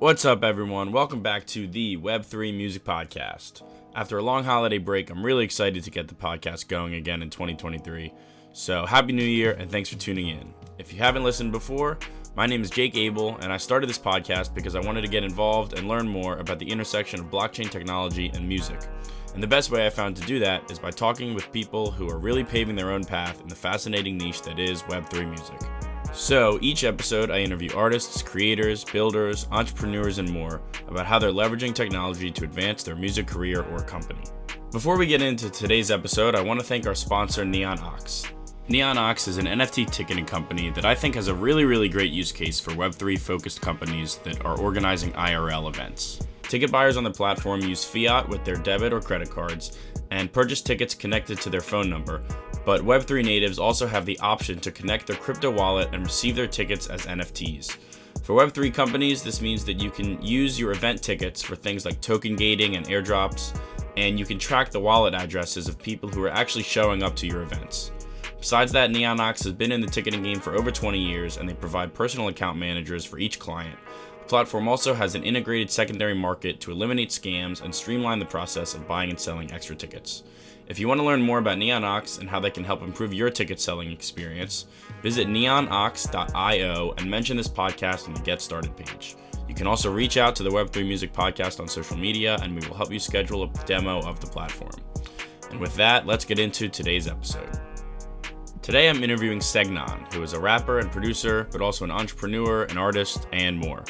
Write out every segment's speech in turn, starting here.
What's up, everyone? Welcome back to the Web3 Music Podcast. After a long holiday break, I'm really excited to get the podcast going again in 2023. So, Happy New Year and thanks for tuning in. If you haven't listened before, my name is Jake Abel, and I started this podcast because I wanted to get involved and learn more about the intersection of blockchain technology and music. And the best way I found to do that is by talking with people who are really paving their own path in the fascinating niche that is Web3 music. So, each episode, I interview artists, creators, builders, entrepreneurs, and more about how they're leveraging technology to advance their music career or company. Before we get into today's episode, I want to thank our sponsor, Neon Ox. Neon Ox is an NFT ticketing company that I think has a really, really great use case for Web3 focused companies that are organizing IRL events. Ticket buyers on the platform use fiat with their debit or credit cards and purchase tickets connected to their phone number, but Web3 natives also have the option to connect their crypto wallet and receive their tickets as NFTs. For Web3 companies, this means that you can use your event tickets for things like token gating and airdrops, and you can track the wallet addresses of people who are actually showing up to your events. Besides that, Neon Ox has been in the ticketing game for over 20 years, and they provide personal account managers for each client. Platform also has an integrated secondary market to eliminate scams and streamline the process of buying and selling extra tickets. If you want to learn more about Neon Ox and how they can help improve your ticket selling experience, visit neonox.io and mention this podcast on the Get Started page. You can also reach out to the Web3 Music Podcast on social media, and we will help you schedule a demo of the platform. And with that, let's get into today's episode. Today I'm interviewing Segnon, who is a rapper and producer, but also an entrepreneur, an artist, and more.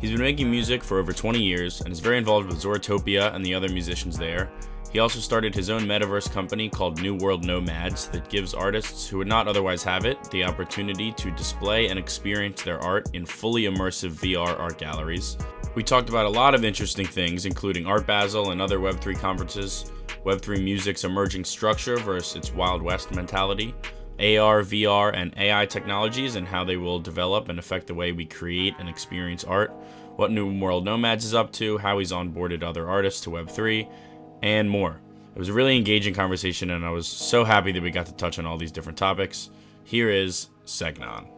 He's been making music for over 20 years and is very involved with Zoratopia and the other musicians there, he also started his own metaverse company called New World Nomads that gives artists who would not otherwise have it the opportunity to display and experience their art in fully immersive VR art galleries. We talked about a lot of interesting things, including Art Basel and other Web3 conferences, Web3 music's emerging structure versus its Wild West mentality, AR, VR, and AI technologies and how they will develop and affect the way we create and experience art, what New World Nomads is up to, how he's onboarded other artists to Web3, and more. It was a really engaging conversation, and I was so happy that we got to touch on all these different topics. Here is Segnon.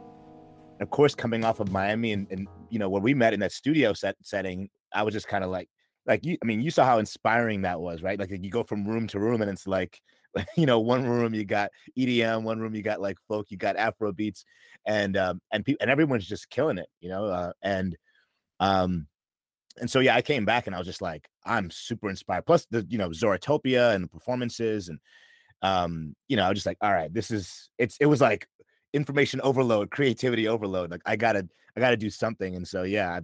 Of course, coming off of Miami, and, and you know when we met in that studio set setting, I was just kind of like, like you. I mean, you saw how inspiring that was, right? Like you go from room to room, and it's like, you know, one room you got EDM, one room you got like folk, you got Afro beats, and um, and people and everyone's just killing it, you know, uh, and um, and so yeah, I came back and I was just like, I'm super inspired. Plus the you know Zoratopia and the performances and um, you know, I was just like, all right, this is it's it was like information overload, creativity overload. Like I gotta I gotta do something. And so yeah,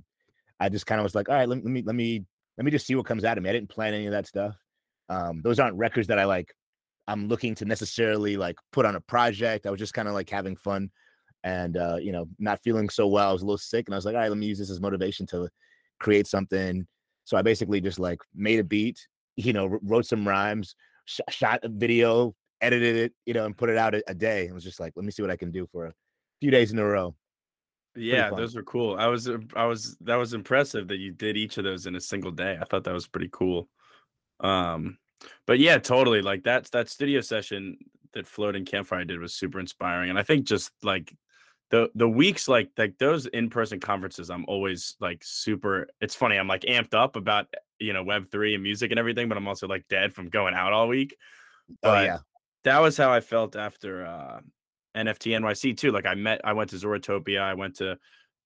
I, I just kind of was like, all right, let, let me let me let me just see what comes out of me. I didn't plan any of that stuff. Um, those aren't records that I like I'm looking to necessarily like put on a project. I was just kind of like having fun and uh, you know, not feeling so well. I was a little sick and I was like, all right, let me use this as motivation to create something. So I basically just like made a beat, you know, wrote some rhymes, sh- shot a video, edited it, you know, and put it out a, a day. It was just like, let me see what I can do for a few days in a row. Yeah, those were cool. I was uh, I was that was impressive that you did each of those in a single day. I thought that was pretty cool. Um but yeah, totally. Like that's that studio session that Floating Campfire did was super inspiring. And I think just like the the weeks like like those in-person conferences i'm always like super it's funny i'm like amped up about you know web 3 and music and everything but i'm also like dead from going out all week oh, but oh yeah. that was how i felt after uh nft nyc too like i met i went to zoratopia i went to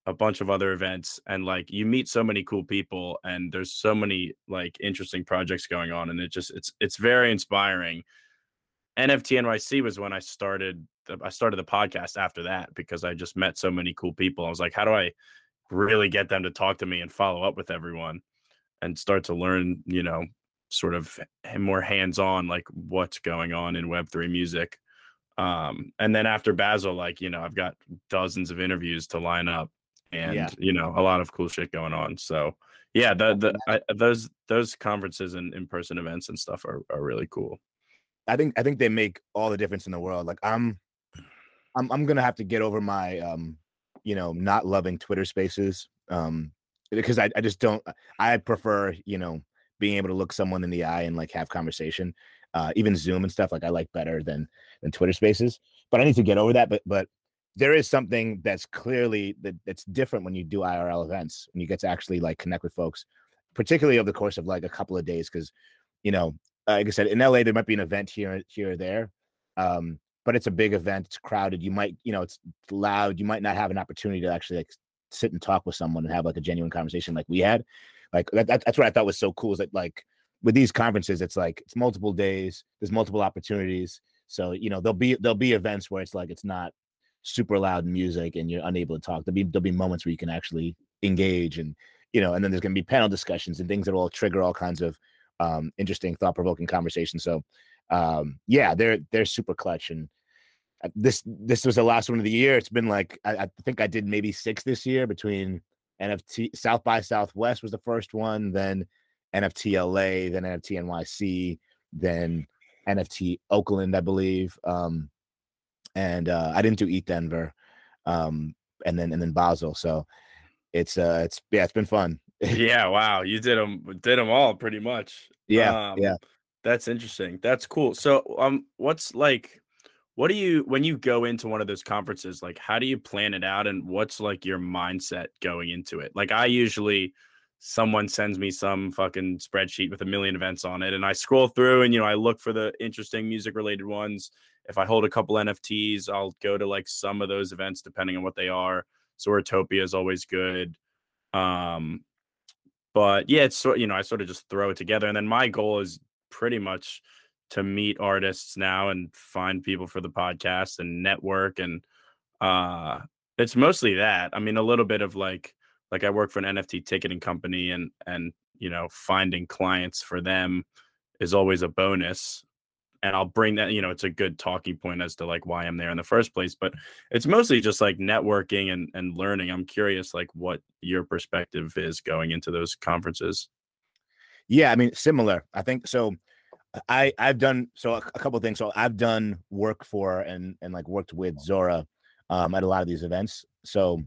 a bunch of other events and like you meet so many cool people and there's so many like interesting projects going on and it just it's it's very inspiring. Nft nyc was when i started I started the podcast after that because I just met so many cool people. I was like, how do I really get them to talk to me and follow up with everyone and start to learn, you know, sort of more hands on like what's going on in Web3 music. Um, and then after Basel, like, you know, I've got dozens of interviews to line up and, yeah. you know, a lot of cool shit going on. So, yeah, the, the, I, those, those conferences and in person events and stuff are, are really cool. I think, I think they make all the difference in the world. Like, I'm, I'm I'm gonna have to get over my um, you know, not loving Twitter Spaces um, because I I just don't. I prefer you know being able to look someone in the eye and like have conversation. Uh, even Zoom and stuff like I like better than than Twitter Spaces. But I need to get over that. But but there is something that's clearly that that's different when you do IRL events when you get to actually like connect with folks, particularly over the course of like a couple of days. Because, you know, like I said, in LA there might be an event here here or there, um, but it's a big event. It's crowded. You might, you know, it's loud. You might not have an opportunity to actually like sit and talk with someone and have like a genuine conversation like we had. Like that, that, that's what I thought was so cool is that like with these conferences, it's like it's multiple days. There's multiple opportunities. So you know there'll be there'll be events where it's like it's not super loud music and you're unable to talk. There'll be there'll be moments where you can actually engage and you know, and then there's gonna be panel discussions and things that will trigger all kinds of um, interesting, thought provoking conversations. So um, yeah, they're they're super clutch and uh, this this was the last one of the year. It's been like I, I think I did maybe six this year between NFT South by Southwest was the first one, then NFT LA, then NFT NYC, then NFT Oakland, I believe. Um, and uh, I didn't do ETH Denver, um, and then and then Basel. So it's uh it's yeah it's been fun. yeah, wow, you did them did them all pretty much. Yeah, um, yeah, that's interesting. That's cool. So um, what's like? What do you when you go into one of those conferences? Like, how do you plan it out, and what's like your mindset going into it? Like, I usually someone sends me some fucking spreadsheet with a million events on it and I scroll through and you know I look for the interesting music related ones. If I hold a couple NFTs, I'll go to like some of those events depending on what they are. Zoratopia is always good. Um but yeah, it's sort you know, I sort of just throw it together and then my goal is pretty much to meet artists now and find people for the podcast and network and uh it's mostly that. I mean a little bit of like like I work for an NFT ticketing company and and you know finding clients for them is always a bonus. And I'll bring that you know it's a good talking point as to like why I'm there in the first place but it's mostly just like networking and and learning. I'm curious like what your perspective is going into those conferences yeah I mean similar I think so I I've done so a, a couple things so I've done work for and and like worked with Zora um at a lot of these events so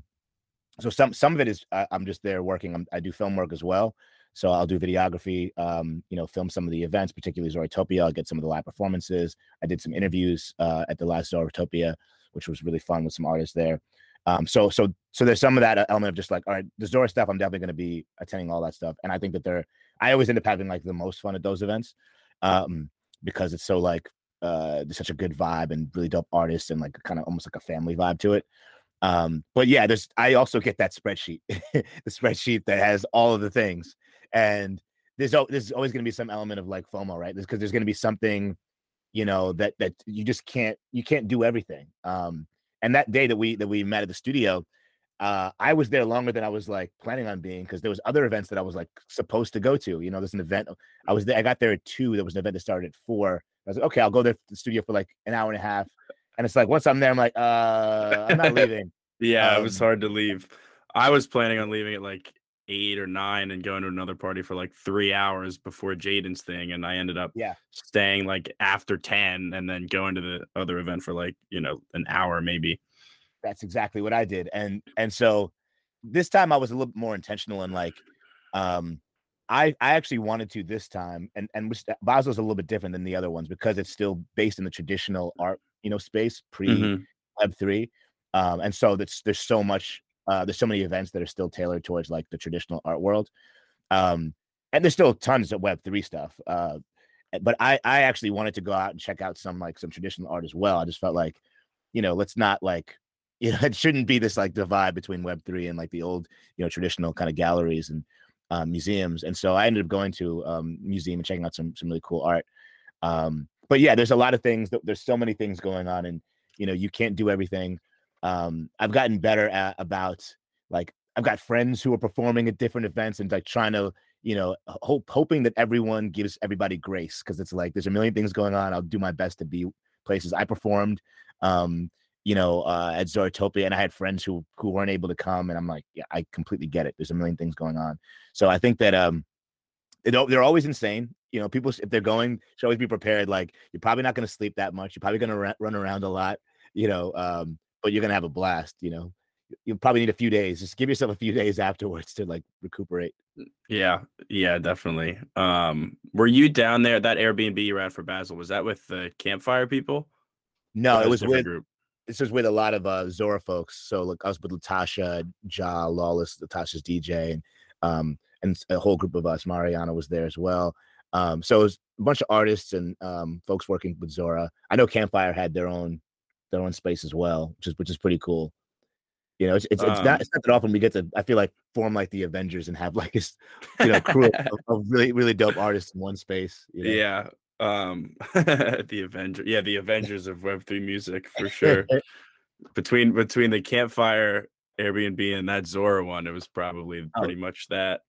so some some of it is I, am just there working. I'm, i do film work as well. So I'll do videography, um, you know, film some of the events, particularly Zoratopia. I'll get some of the live performances. I did some interviews uh, at the last Zoratopia, which was really fun with some artists there. Um, so so so there's some of that uh, element of just like, all right, the Zora stuff. I'm definitely going to be attending all that stuff, and I think that they're. I always end up having like the most fun at those events, um, because it's so like uh, there's such a good vibe and really dope artists and like kind of almost like a family vibe to it. Um, but yeah, there's I also get that spreadsheet, the spreadsheet that has all of the things, and there's there's always going to be some element of like FOMO, right? Because there's going to be something, you know, that that you just can't you can't do everything. Um, and that day that we that we met at the studio, uh, I was there longer than I was like planning on being because there was other events that I was like supposed to go to. You know, there's an event. I was there. I got there at two. There was an event that started at four. I was like, okay, I'll go there to the studio for like an hour and a half. And it's like once I'm there, I'm like, uh, I'm not leaving. yeah, um, it was um hard to leave. I was planning on leaving at like eight or nine and going to another party for like three hours before Jaden's thing, and I ended up yeah staying like after ten and then going to the other event for like you know an hour maybe. That's exactly what I did, and and so this time I was a little more intentional and like, um, I I actually wanted to this time, and and Basel's a little bit different than the other ones because it's still based in the traditional art you know space pre mm-hmm. Web three, um, and so that's there's so much uh, there's so many events that are still tailored towards like the traditional art world, um, and there's still tons of Web three stuff. Uh, but I I actually wanted to go out and check out some like some traditional art as well. I just felt like, you know, let's not like you know, it shouldn't be this like divide between Web three and like the old, you know, traditional kind of galleries and uh, museums. And so I ended up going to um, museum and checking out some some really cool art. Um, but yeah, there's a lot of things. There's so many things going on, and you know you can't do everything. Um, I've gotten better at about like I've got friends who are performing at different events and like trying to you know hope hoping that everyone gives everybody grace because it's like there's a million things going on. I'll do my best to be places. I performed, um, you know, uh, at Zoratopia, and I had friends who who weren't able to come, and I'm like, yeah, I completely get it. There's a million things going on, so I think that um, they're always insane you know, people if they're going should always be prepared. Like you're probably not going to sleep that much. You're probably going to run around a lot. You know, um, but you're going to have a blast. You know, you'll probably need a few days. Just give yourself a few days afterwards to like recuperate. Yeah, yeah, definitely. Um, were you down there? That Airbnb you ran for Basel was that with the campfire people? No, it was with group? this is with a lot of uh Zora folks. So like I was with Latasha, Ja, Lawless, Latasha's DJ, and um and a whole group of us. Mariana was there as well. Um, so it was a bunch of artists and um folks working with Zora. I know Campfire had their own their own space as well, which is which is pretty cool. You know, it's it's, it's Um, not it's not that often we get to I feel like form like the Avengers and have like this you know crew of, of really really dope artists in one space. You know? Yeah. Um the Avenger yeah, the Avengers of Web3 music for sure. between between the campfire Airbnb and that Zora one, it was probably Oh. pretty much that.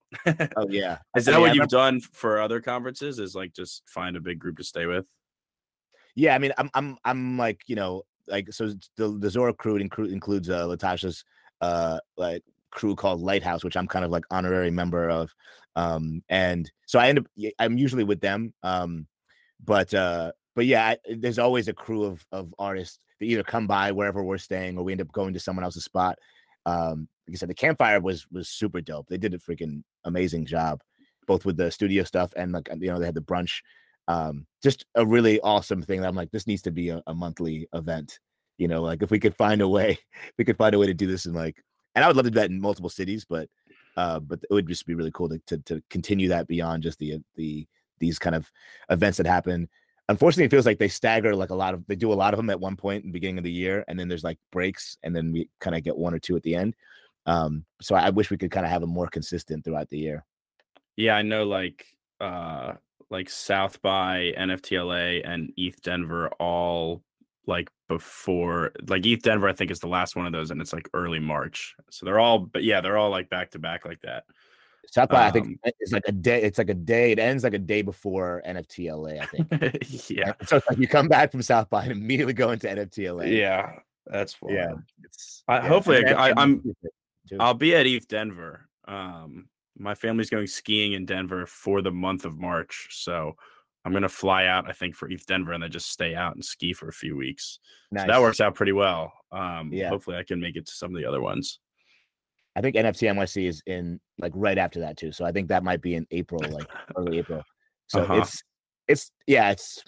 oh yeah. Is that mean, what you've done for other conferences? Is like just find a big group to stay with? Yeah, I mean, I'm I'm I'm like you know like so the the Zora crew include includes uh, Latasha's uh like crew called Lighthouse, which I'm kind of like honorary member of, um and so I end up I'm usually with them, um but uh but yeah, I, there's always a crew of of artists that either come by wherever we're staying or we end up going to someone else's spot. Um, like I said, the campfire was was super dope. They did a freaking amazing job, both with the studio stuff and like you know they had the brunch um just a really awesome thing that i'm like this needs to be a, a monthly event you know like if we could find a way we could find a way to do this in like and i would love to do that in multiple cities but uh but it would just be really cool to to, to continue that beyond just the the these kind of events that happen. Unfortunately it feels like they stagger like a lot of they do a lot of them at one point in the beginning of the year and then there's like breaks and then we kind of get one or two at the end um so i wish we could kind of have them more consistent throughout the year. Yeah, I know like uh like South by NFTLA and ETH Denver all like before like ETH Denver I think is the last one of those and it's like early March. So they're all but yeah, they're all like back to back like that. South by, I think Um, it's like a day. It's like a day. It ends like a day before NFTLA. I think. yeah. So it's like you come back from South by and immediately go into NFTLA. Yeah. That's wild. Yeah. It's I- yeah, hopefully I, I, I'm. I'll be at ETH Denver. Um, my family's going skiing in Denver for the month of March, so I'm gonna fly out. I think for ETH Denver and then just stay out and ski for a few weeks. So that works out pretty well. Um, Yeah. hopefully I can make it to some of the other ones. I think NFT NYC is in like right after that too. So I think that might be in April, like early April. So Uh-huh. it's it's yeah, it's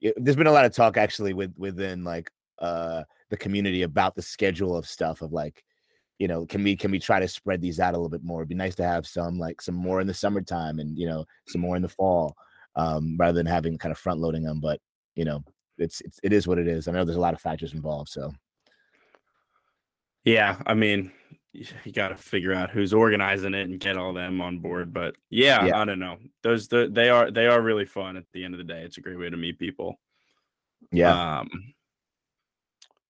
it, there's been a lot of talk actually with within like uh the community about the schedule of stuff of like you know can we can we try to spread these out a little bit more it'd be nice to have some like some more in the summertime and you know some more in the fall um rather than having kind of front loading them but you know it's, it's it is what it is i know there's a lot of factors involved so Yeah, I mean, you got to figure out who's organizing it and get all them on board. But yeah, Yeah. I don't know. Those the, they are they are really fun. At the end of the day, it's a great way to meet people. yeah Um,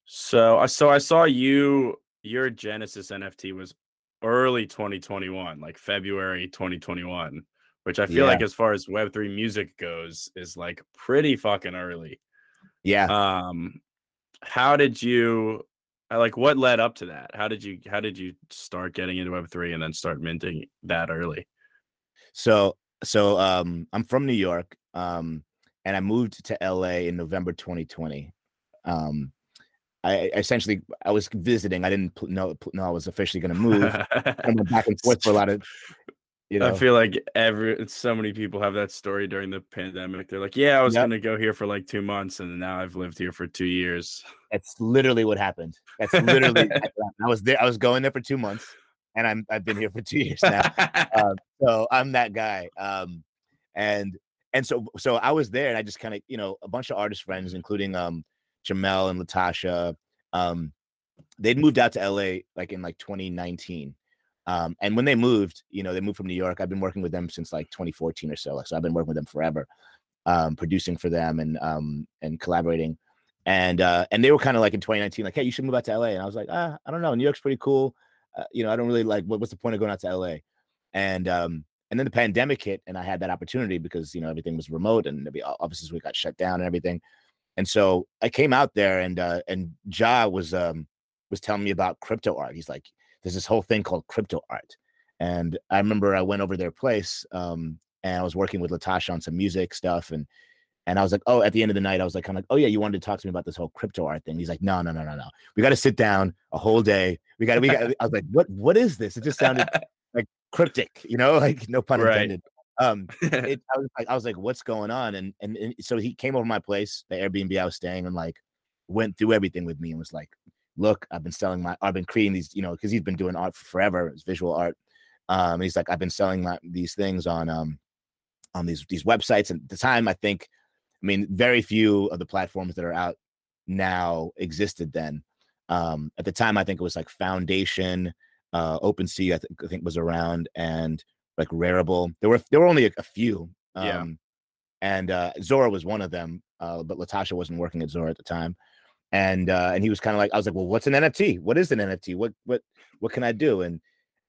so I so I saw you your Genesis NFT was early 2021, like February 2021, which I feel Yeah. like as far as Web3 music goes is like pretty fucking early. yeah Um how did you uh, like what led up to that? How did you how did you start getting into Web3 and then start minting that early? So so um I'm from New York um and I moved to LA in November 2020. Um I I essentially I was visiting. I didn't know know I was officially going to move. I went back and forth for a lot of you know I feel like every so many people have that story during the pandemic. They're like, "Yeah, I was Yep. gonna go here for like two months, and now I've lived here for two years." that's literally what happened. That's literally. I was there I was going there for 2 months and I'm I've been here for 2 years now. uh, so I'm that guy. Um, and and so so I was there, and I just kind of you know a bunch of artist friends, including um Jamel and Latasha. Um, they'd moved out to LA like in like 2019. Um, and when they moved, you know, they moved from New York. I've been working with them since like 2014 or so. So I've been working with them forever, um, producing for them and um and collaborating. And uh, and they were kind of like in 2019, like, hey, you should move out to LA. And I was like, ah, I don't know, New York's pretty cool. Uh, you know, I don't really like what, what's the point of going out to LA? And um, and then the pandemic hit, and I had that opportunity because you know everything was remote and the offices we got shut down and everything. And so I came out there, and uh, and Ja was um was telling me about crypto art. He's like, there's this whole thing called crypto art, and I remember I went over their place, um, and I was working with Latasha on some music stuff, and and I was like, oh, at the end of the night, I was like, I'm like, oh yeah, you wanted to talk to me about this whole crypto art thing. He's like, no, no, no, no, no. We got to sit down a whole day. We got, we got. I was like, what, what is this? It just sounded like cryptic, you know, like no pun Right. intended. Um, it, I was like, I was like, what's going on? And, and and so he came over my place, the Airbnb I was staying, and like, went through everything with me and was like, look, I've been selling my, I've been creating these, you know, because he's been doing art for forever, it's visual art. Um, he's like, I've been selling my, these things on um on these these websites. And at the time, I think, I mean, very few of the platforms that are out now existed then. Um, at the time, I think it was like Foundation, uh, OpenSea, I think I think was around, and like Rarible. There were there were only a, a few. Um, Yeah. and uh, Zora was one of them, uh, but Latasha wasn't working at Zora at the time. And uh, and he was kind of like, I was like, well, what's an NFT? What is an NFT? What what what can I do? And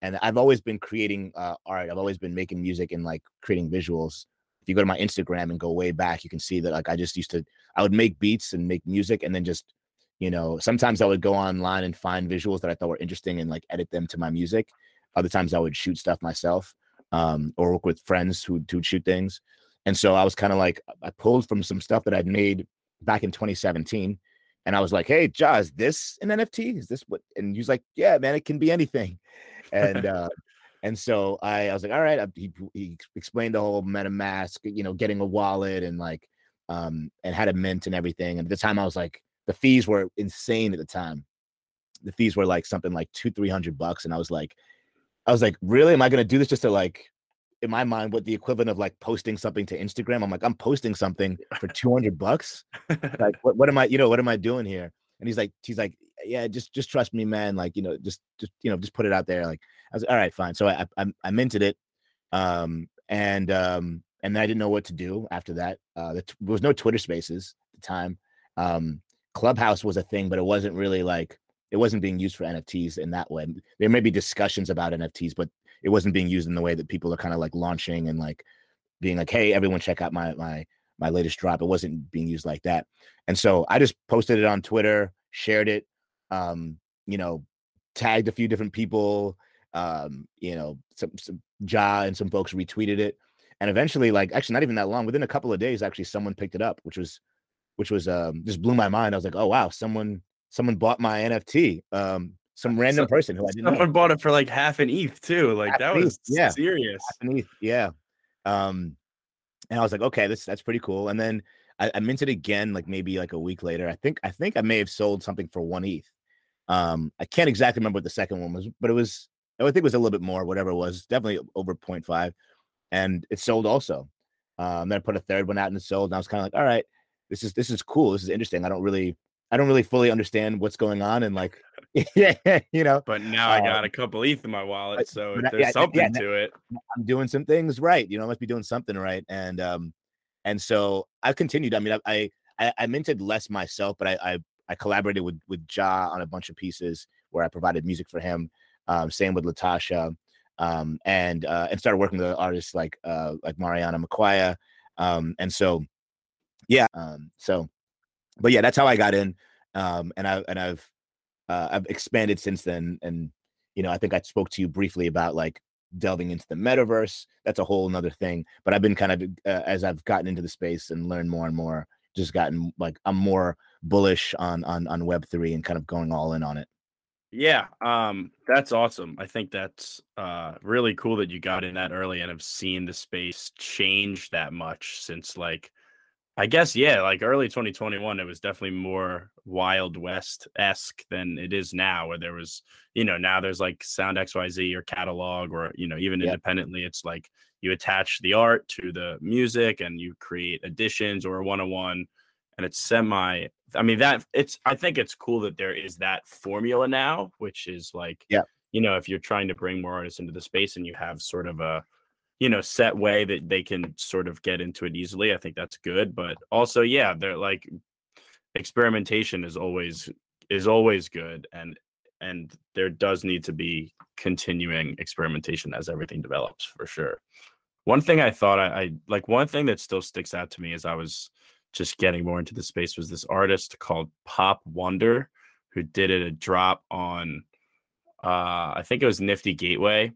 and I've always been creating uh, art. I've always been making music and like creating visuals. If you go to my Instagram and go way back, you can see that like I just used to I would make beats and make music and then just you know sometimes I would go online and find visuals that I thought were interesting and like edit them to my music. Other times I would shoot stuff myself um, or work with friends who would shoot things. And so I was kind of like I pulled from some stuff that I'd made back in 2017 and I was like, "Hey, Ja, is this an NFT? Is this what?" And he's like, "Yeah, man, it can be anything." And uh, and so I, I was like, "All right." I, he, he explained the whole MetaMask, you know, getting a wallet and like, um, and had a mint and everything. And at the time, I was like, the fees were insane at the time. The fees were like something like two, three hundred bucks, and I was like, I was like, really? Am I going to do this just to like? In my mind, what the equivalent of like posting something to Instagram? I'm like, I'm posting something for 200 bucks. Like what, what am i you know what am i doing here? And he's like he's like yeah just just trust me man. Like you know just just you know just put it out there. Like i was like, all right fine. So i i, I minted it um and um and then i didn't know what to do after that. Uh there there was no twitter spaces at the time. Um clubhouse was a thing but it wasn't really like it wasn't being used for nfts in that way there may be discussions about nfts but it wasn't being used in the way that people are kind of like launching and like being like hey everyone check out my my my latest drop. It wasn't being used like that. And so I just posted it on Twitter, shared it, um, you know, tagged a few different people, um, you know, some, some Ja and some folks retweeted it. And eventually, like actually not even that long, within a couple of days, actually someone picked it up, which was which was um just blew my mind. I was like, oh wow, someone someone bought my NFT. Um some random So- person who I didn't know. Someone bought it for like half an ETH too. Like Half that was ETH, yeah. serious. underneath. Yeah. Um, and I was like, okay, this that's pretty cool. And then I, I minted again, like maybe like a week later. I think I think I may have sold something for one ETH. Um, I can't exactly remember what the second one was, but it was I think it was a little bit more, whatever it was, definitely over 0.5. And it sold also. Um, then I put a third one out and it sold. And I was kind of like, all right, this is this is cool. This is interesting. I don't really I don't really fully understand what's going on and like yeah, you know. But now I got Um, a couple ETH in my wallet, so I- there's yeah, something yeah, to it. I'm doing some things right. You know, I must be doing something right. And um, and so I continued. I mean, I I, I minted less myself, but I, I I collaborated with with Ja on a bunch of pieces where I provided music for him. Um, same with Latasha, um, and uh, and started working with artists like uh like Mariana Makwaya. Um, and so yeah, um, so but yeah, that's how I got in. Um, and I and I've uh, I've expanded since then. And you know, I think I spoke to you briefly about like delving into the metaverse. That's a whole nother thing. But I've been kind of uh, as I've gotten into the space and learned more and more, just gotten like I'm more bullish on on on Web three and kind of going all in on it. Yeah, um, that's awesome. I think that's uh really cool that you got in that early and have seen the space change that much since like I guess yeah, like early 2021 it was definitely more Wild West esque than it is now where there was, you know, now there's like Sound XYZ or catalog or you know, even independently it's like you attach the art to the music and you create additions or a one-on-one and it's semi I mean that it's I think it's cool that there is that formula now, which is like Yeah. you know, if you're trying to bring more artists into the space and you have sort of a you know set way that they can sort of get into it easily, I think that's good. But also, yeah, they're like experimentation is always is always good and and there does need to be continuing experimentation as everything develops for sure. One thing I thought I, I like one thing that still sticks out to me as I was just getting more into the space was this artist called Pop Wonder who did it a drop on uh I think it was Nifty Gateway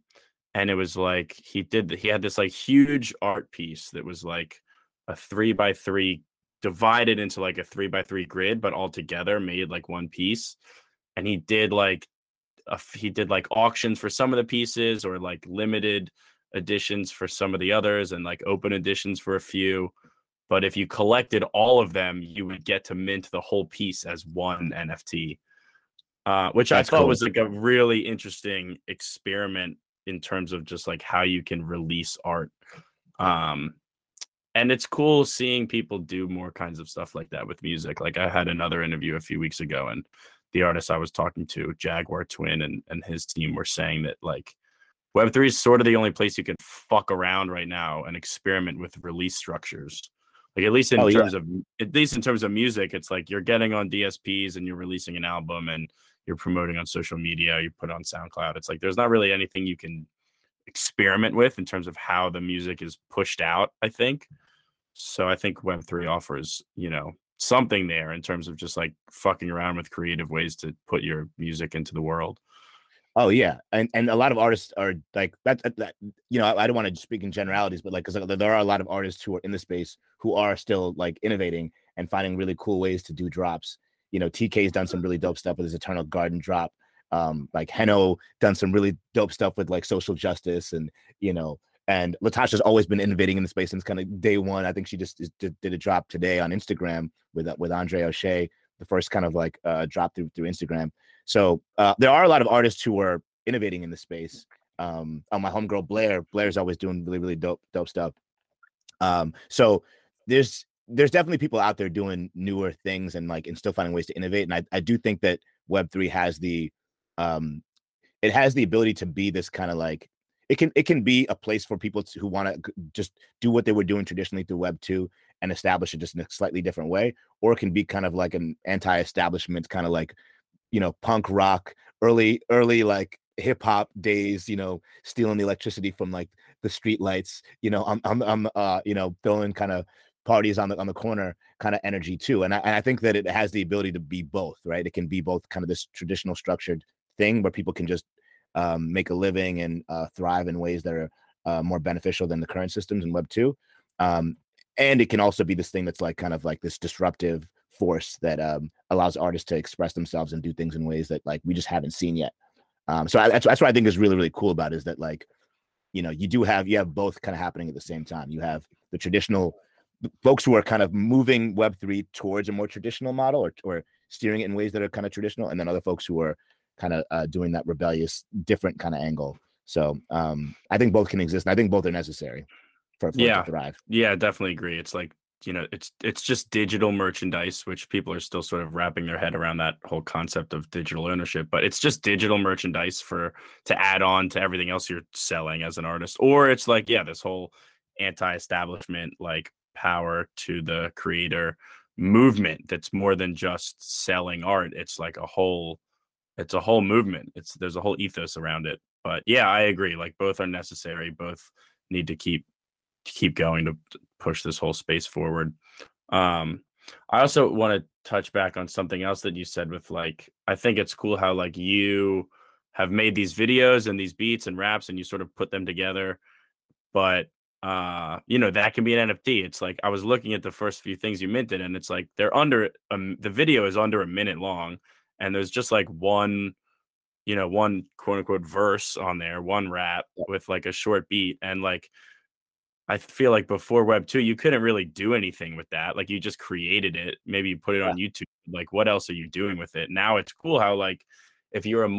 and it was like he did he had this like huge art piece that was like a three by three divided into like a three by three grid but all together made like one piece and he did like a, he did like auctions for some of the pieces or like limited editions for some of the others and like open editions for a few but if you collected all of them, you would get to mint the whole piece as one NFT, uh, which That's I thought cool. was like a really interesting experiment in terms of just like how you can release art. Um, and it's cool seeing people do more kinds of stuff like that with music. Like I had another interview a few weeks ago, and the artist I was talking to, Jaguar Twin, and and his team were saying that like Web three is sort of the only place you can fuck around right now and experiment with release structures. Like at least in oh, terms yeah. of at least in terms of music, it's like you're getting on DSPs and you're releasing an album and you're promoting on social media, you put on SoundCloud. It's like there's not really anything you can experiment with in terms of how the music is pushed out, I think. So I think Web3 offers, you know, something there in terms of just like fucking around with creative ways to put your music into the world. Oh yeah, and and a lot of artists are like that. that, you know, I, I don't want to speak in generalities, but like because there are a lot of artists who are in the space who are still like innovating and finding really cool ways to do drops. You know, TK's done some really dope stuff with his Eternal Garden drop um like Heno done some really dope stuff with like social justice and you know and Latasha's always been innovating in the space since kind of day one. I think she just did, did a drop today on Instagram with uh, with Andre O'Shea, the first kind of like uh, drop through through Instagram. So uh, there are a lot of artists who are innovating in the space. Um, on my homegirl Blair, Blair's always doing really really dope dope stuff. Um, so there's there's definitely people out there doing newer things and like and still finding ways to innovate. And I, I do think that Web three has the um, it has the ability to be this kind of like it can it can be a place for people to, who want to just do what they were doing traditionally through Web two and establish it just in a slightly different way, or it can be kind of like an anti-establishment, kind of like you know punk rock, early early like hip hop days, you know, stealing the electricity from like the street lights, you know, I'm I'm, uh you know throwing kind of parties on the on the corner kind of energy too, and I, and I think that it has the ability to be both, right? It can be both kind of this traditional structured thing where people can just um, make a living and uh, thrive in ways that are uh, more beneficial than the current systems in Web two. Um, and it can also be this thing that's like kind of like this disruptive force that um, allows artists to express themselves and do things in ways that like we just haven't seen yet. Um, so I, that's that's what I think is really really cool about it, is that like you know you do have you have both kind of happening at the same time. You have the traditional folks who are kind of moving Web three towards a more traditional model or or steering it in ways that are kind of traditional, and then other folks who are kind of uh, doing that rebellious, different kind of angle. So um, I think both can exist, and I think both are necessary for, for yeah. to thrive. Yeah, definitely agree. It's like you know, it's it's just digital merchandise, which people are still sort of wrapping their head around that whole concept of digital ownership. But it's just digital merchandise for to add on to everything else you're selling as an artist, or it's like yeah, this whole anti-establishment like power to the creator movement that's more than just selling art it's like a whole it's a whole movement. It's there's a whole ethos around it. But yeah, I agree. Like both are necessary. Both need to keep keep going to push this whole space forward. Um, I also want to touch back on something else that you said with like I think it's cool how like you have made these videos and these beats and raps and you sort of put them together. But uh you know that can be an nft it's like i was looking at the first few things you minted and it's like they're under um, the video is under a minute long and there's just like one you know one quote unquote verse on there one rap with like a short beat and like i feel like before web 2 you couldn't really do anything with that like you just created it maybe you put it yeah. on youtube like what else are you doing with it now it's cool how like if you're a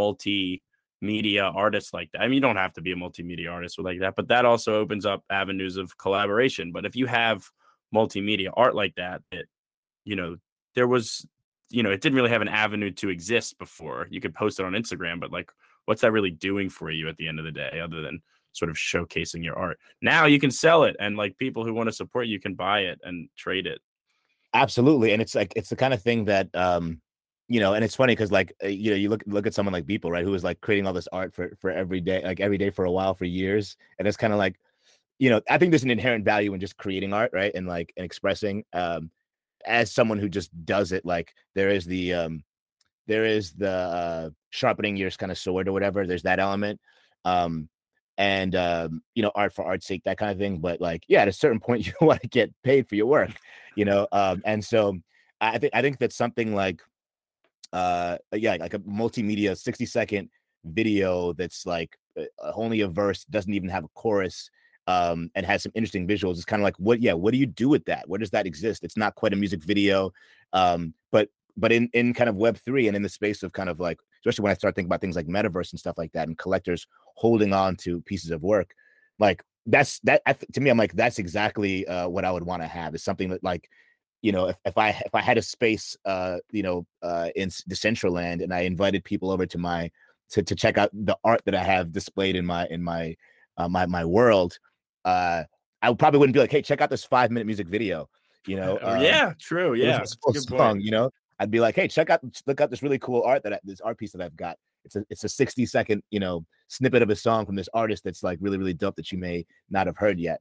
multimedia artist like that i mean you don't have to be a multimedia artist like that but that also opens up avenues of collaboration but if you have multimedia art like that that you know there was you know, it didn't really have an avenue to exist before. You could post it on Instagram, but like, what's that really doing for you at the end of the day, other than sort of showcasing your art? Now you can sell it, and like people who want to support you can buy it and trade it. Absolutely, and it's like it's the kind of thing that um, you know, and it's funny because like uh, you know, you look look at someone like Beeple, right, who was like creating all this art for for every day, like every day for a while for years, and it's kind of like, you know, I think there's an inherent value in just creating art, right, and like and expressing. Um, as someone who just does it, like there is the um there is the uh sharpening your kind of sword or whatever. There's that element. Um and um, you know, art for art's sake, that kind of thing. But like, yeah, at a certain point you want to get paid for your work, you know. Um, and so I think I think that something like uh yeah, like a multimedia 60 second video that's like uh, only a verse, doesn't even have a chorus, um, and has some interesting visuals. It's kind of like what, yeah, what do you do with that? Where does that exist? It's not quite a music video, um, but but in in kind of Web three and in the space of kind of like, especially when I start thinking about things like metaverse and stuff like that, and collectors holding on to pieces of work, like that's that to me, I'm like that's exactly uh, what I would want to have. Is something that like you know, if, if I if I had a space, uh, you know, uh, in Decentraland, and I invited people over to my to to check out the art that I have displayed in my in my uh, my my world, uh, I probably wouldn't be like, hey, check out this five minute music video. You know, uh, yeah, true, yeah, song. You know, I'd be like, hey, check out look out this really cool art that I, this art piece that I've got. It's a it's a 60 second, you know, snippet of a song from this artist that's like really, really dope that you may not have heard yet.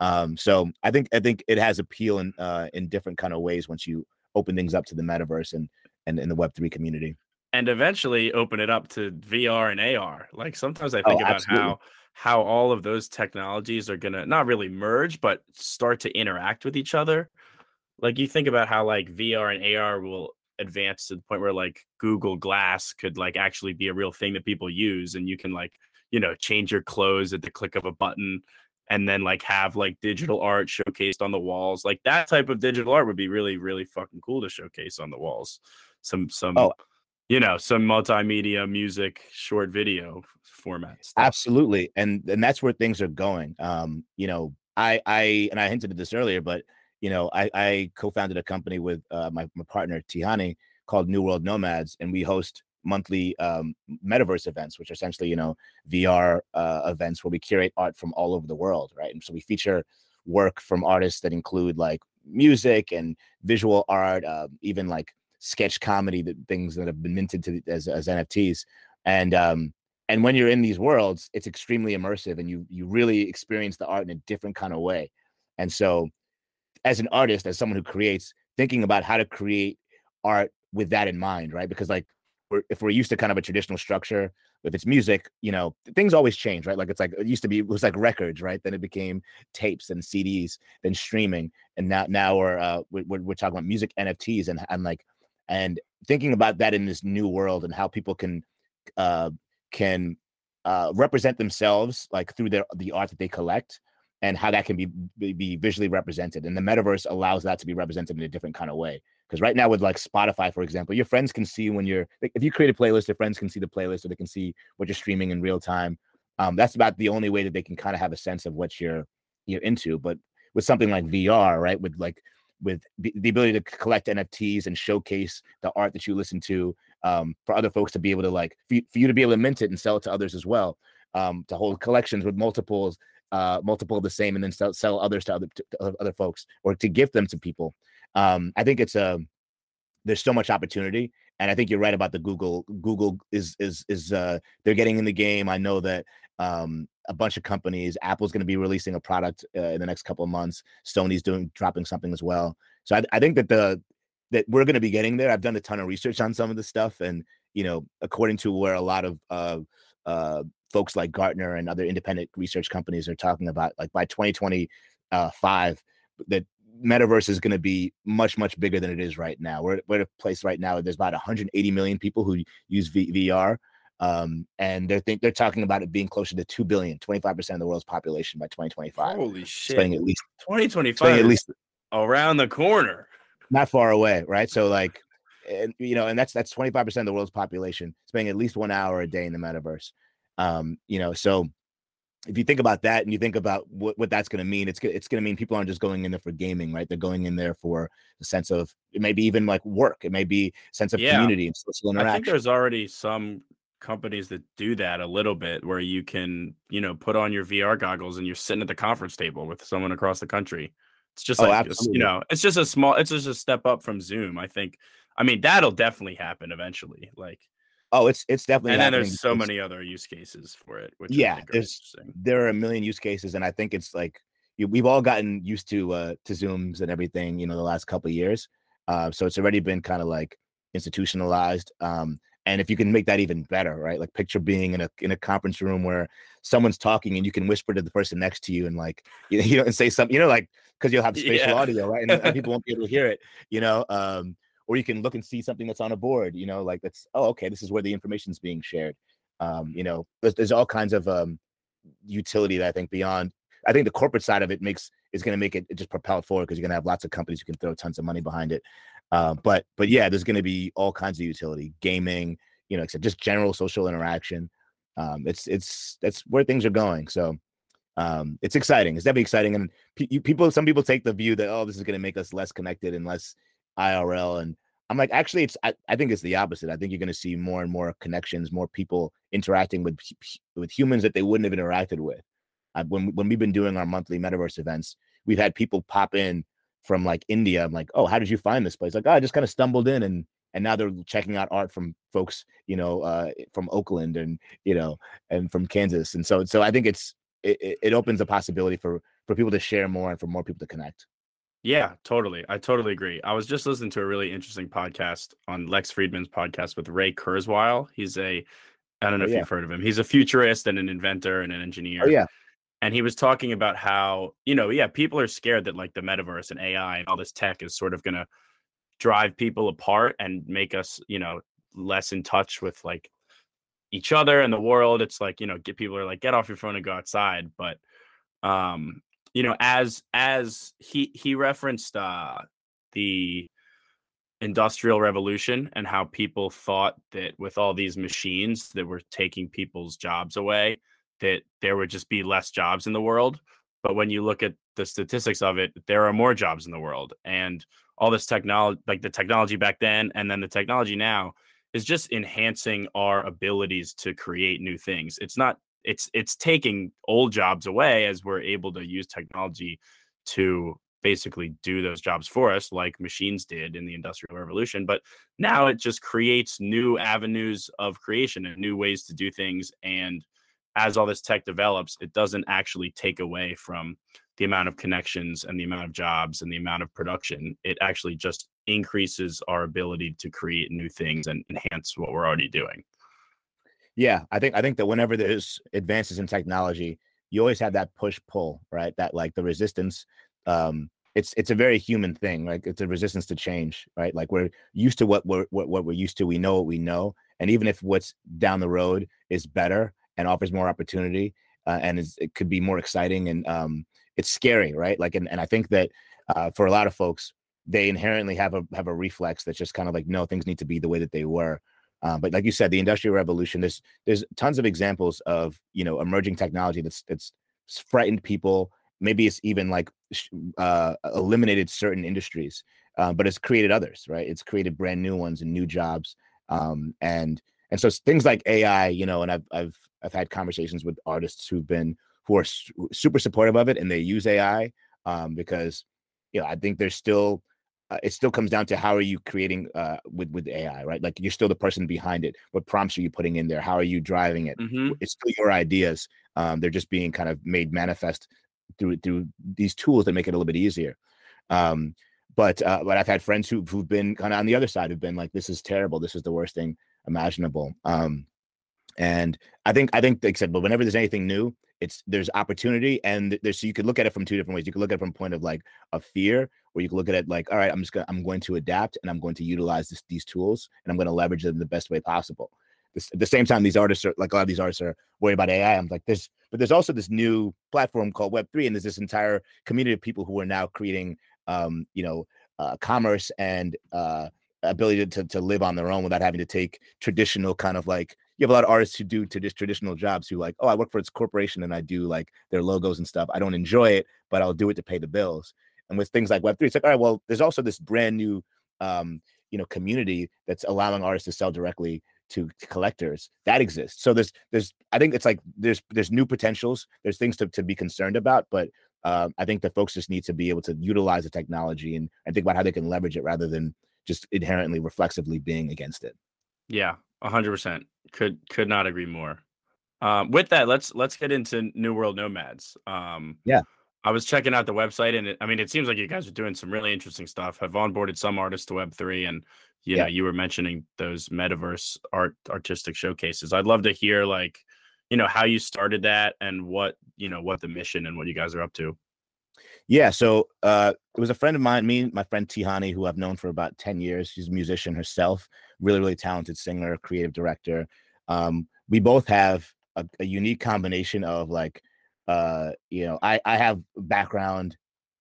Um, so I think I think it has appeal in uh in different kind of ways once you open things up to the metaverse and and in the web three community. And eventually open it up to VR and AR. Like sometimes I oh, think oh, about absolutely. how how all of those technologies are gonna not really merge, but start to interact with each other. Like you think about how like VR and AR will advance to the point where like Google Glass could like actually be a real thing that people use, and you can like you know change your clothes at the click of a button and then like have like digital art showcased on the walls like that type of digital art would be really really fucking cool to showcase on the walls. Some some oh. you know some multimedia music short video formats absolutely and and that's where things are going. Um you know i i and i hinted at this earlier but you know i i co-founded a company with uh, my, my partner tihani called new world nomads and we host monthly um, metaverse events which are essentially you know vr uh, events where we curate art from all over the world right? And so we feature work from artists that include like music and visual art uh, even like sketch comedy that things that have been minted to as, as nfts and um and when you're in these worlds it's extremely immersive and you you really experience the art in a different kind of way. And so as an artist as someone who creates thinking about how to create art with that in mind right? Because like we're, if we're used to kind of a traditional structure if it's music you know things always change right? Like it's like it used to be it was like records right? Then it became tapes and cds then streaming and now now we're uh we're, we're talking about music nfts and and like and thinking about that in this new world and how people can uh can uh represent themselves like through their the art that they collect and how that can be be visually represented. And the metaverse allows that to be represented in a different kind of way because right now with like spotify for example your friends can see when you're like, if you create a playlist your friends can see the playlist or they can see what you're streaming in real time um, that's about the only way that they can kind of have a sense of what you're you're into but with something like vr right with like with the, ability to collect nfts and showcase the art that you listen to um, for other folks to be able to like for you, for you to be able to mint it and sell it to others as well um, to hold collections with multiples uh, multiple of the same and then sell, sell others to other to other folks or to give them to people. Um, I think it's a um, there's so much opportunity, and I think you're right about the Google. Google is is is uh, they're getting in the game. I know that um, a bunch of companies. Apple's going to be releasing a product uh, in the next couple of months. Sony's doing dropping something as well. So I, I think that the that we're going to be getting there. I've done a ton of research on some of this stuff, and you know, according to where a lot of uh, uh, folks like Gartner and other independent research companies are talking about, like by 2025, that metaverse is going to be much much bigger than it is right now. We're, we're at a place right now. There's about 180 million people who use v- VR, um, and they're think they're talking about it being closer to two billion, 25 percent of the world's population by 2025. Holy shit! Spending at least 2025 at least around the corner, not far away, right? So like, and you know, and that's that's 25 percent of the world's population spending at least one hour a day in the metaverse. Um, you know, so if you think about that and you think about what, what that's going to mean, it's it's going to mean people aren't just going in there for gaming, right? They're going in there for a sense of it may be even like work, it may be sense of yeah. community and social interaction. I think there's already some companies that do that a little bit, where you can you know put on your VR goggles and you're sitting at the conference table with someone across the country. It's just oh, like you know, it's just a small, it's just a step up from Zoom. I think. I mean, that'll definitely happen eventually. Like Oh, it's it's definitely. And then there's so many other use cases for it. Which yeah, there's there are a million use cases, and I think it's like we've all gotten used to uh to Zooms and everything, you know, the last couple years. Uh, so it's already been kind of like institutionalized. Um, and if you can make that even better, right? Like picture being in a in a conference room where someone's talking and you can whisper to the person next to you and like you know and say something, you know, like because you'll have spatial yeah. audio, right? And, and, people won't be able to hear it, you know. Um, or you can look and see something that's on a board you know like that's oh okay this is where the information is being shared um, you know there's, there's all kinds of um, utility that i think beyond I think the corporate side of it makes is going to make it, it just propel it forward because you're going to have lots of companies who can throw tons of money behind it. Uh, but but yeah, there's going to be all kinds of utility, gaming, you know, except just general social interaction. Um, it's it's that's where things are going. So um, it's exciting. It's definitely exciting, and pe- people, some people take the view that oh, this is going to make us less connected and less IRL. And I'm like, actually, it's I, I think it's the opposite. I think you're going to see more and more connections, more people interacting with with humans that they wouldn't have interacted with. Uh, when when we've been doing our monthly metaverse events, we've had people pop in from like India. I'm like, oh, how did you find this place? Like, oh, I just kind of stumbled in and and now they're checking out art from folks, you know, uh, from Oakland and you know, and from Kansas. And so so I think it's it, it opens a possibility for for people to share more and for more people to connect. Yeah, totally. I totally agree. I was just listening to a really interesting podcast on Lex Fridman's podcast with Ray Kurzweil. He's a I don't know oh, if yeah. you've heard of him. He's a futurist and an inventor and an engineer. Oh yeah and he was talking about how you know yeah people are scared that like the metaverse and ai and all this tech is sort of going to drive people apart and make us you know less in touch with like each other and the world it's like you know get people are like get off your phone and go outside but um you know as as he he referenced uh the industrial revolution and how people thought that with all these machines that were taking people's jobs away that there would just be less jobs in the world. But when you look at the statistics of it, there are more jobs in the world. And all this technology, like the technology back then and then the technology now, is just enhancing our abilities to create new things. It's not it's it's taking old jobs away as we're able to use technology to basically do those jobs for us like machines did in the industrial revolution but now it just creates new avenues of creation and new ways to do things and as all this tech develops, it doesn't actually take away from the amount of connections and the amount of jobs and the amount of production. It actually just increases our ability to create new things and enhance what we're already doing. Yeah, I think I think that whenever there's advances in technology, you always have that push pull, right? That like the resistance um it's it's a very human thing like it's a resistance to change right like we're used to what we're what, what we're used to we know what we know and even if what's down the road is better and offers more opportunity uh, and it could be more exciting and um, it's scary, right? Like, and, and I think that uh, for a lot of folks, they inherently have a have a reflex that's just kind of like, no, things need to be the way that they were. Uh, but like you said, the industrial revolution, there's there's tons of examples of you know emerging technology that's that's frightened people. Maybe it's even like uh, eliminated certain industries, uh, but it's created others, right? It's created brand new ones and new jobs. Um, and and so things like AI, you know, and I've I've I've had conversations with artists who've been who are su- super supportive of it and they use AI um, because you know I think there's still uh, it still comes down to how are you creating uh, with with AI, right? Like you're still the person behind it. What prompts are you putting in there? How are you driving it? Mm-hmm. It's still your ideas. Um, they're just being kind of made manifest through through these tools that make it a little bit easier. Um, but uh, but I've had friends who who've been kind of on the other side who've been like, this is terrible. This is the worst thing imaginable. Um, and I think I think they said, but whenever there's anything new, it's there's opportunity and there's so you could look at it from two different ways. You could look at it from a point of like a fear, or you could look at it like, all right, I'm just gonna I'm going to adapt and I'm going to utilize this, these tools and I'm going to leverage them the best way possible. This, at the same time, these artists are like a lot of these artists are worried about AI. I'm like this, but there's also this new platform called Web three, and there's this entire community of people who are now creating, um, you know, uh, commerce and uh, ability to, to live on their own without having to take traditional kind of like you have a lot of artists who do to just traditional jobs who like, oh, I work for this corporation and I do like their logos and stuff. I don't enjoy it, but I'll do it to pay the bills. And with things like Web3, it's like, all right, well, there's also this brand new um, you know, community that's allowing artists to sell directly to, to, collectors that exists. So there's there's I think it's like there's there's new potentials. There's things to, to be concerned about, but uh, I think the folks just need to be able to utilize the technology and, and think about how they can leverage it rather than just inherently reflexively being against it. Yeah, hundred percent. Could could not agree more. Um, with that, let's let's get into New World Nomads. Um, yeah, I was checking out the website, and it, I mean, it seems like you guys are doing some really interesting stuff. Have onboarded some artists to Web three, and you yeah. know, you were mentioning those metaverse art artistic showcases. I'd love to hear like, you know, how you started that and what you know what the mission and what you guys are up to. Yeah, so uh, it was a friend of mine, me, my friend Tihani, who I've known for about 10 years. She's a musician herself, really, really talented singer, creative director. Um, we both have a, a, unique combination of like uh, you know, I I have background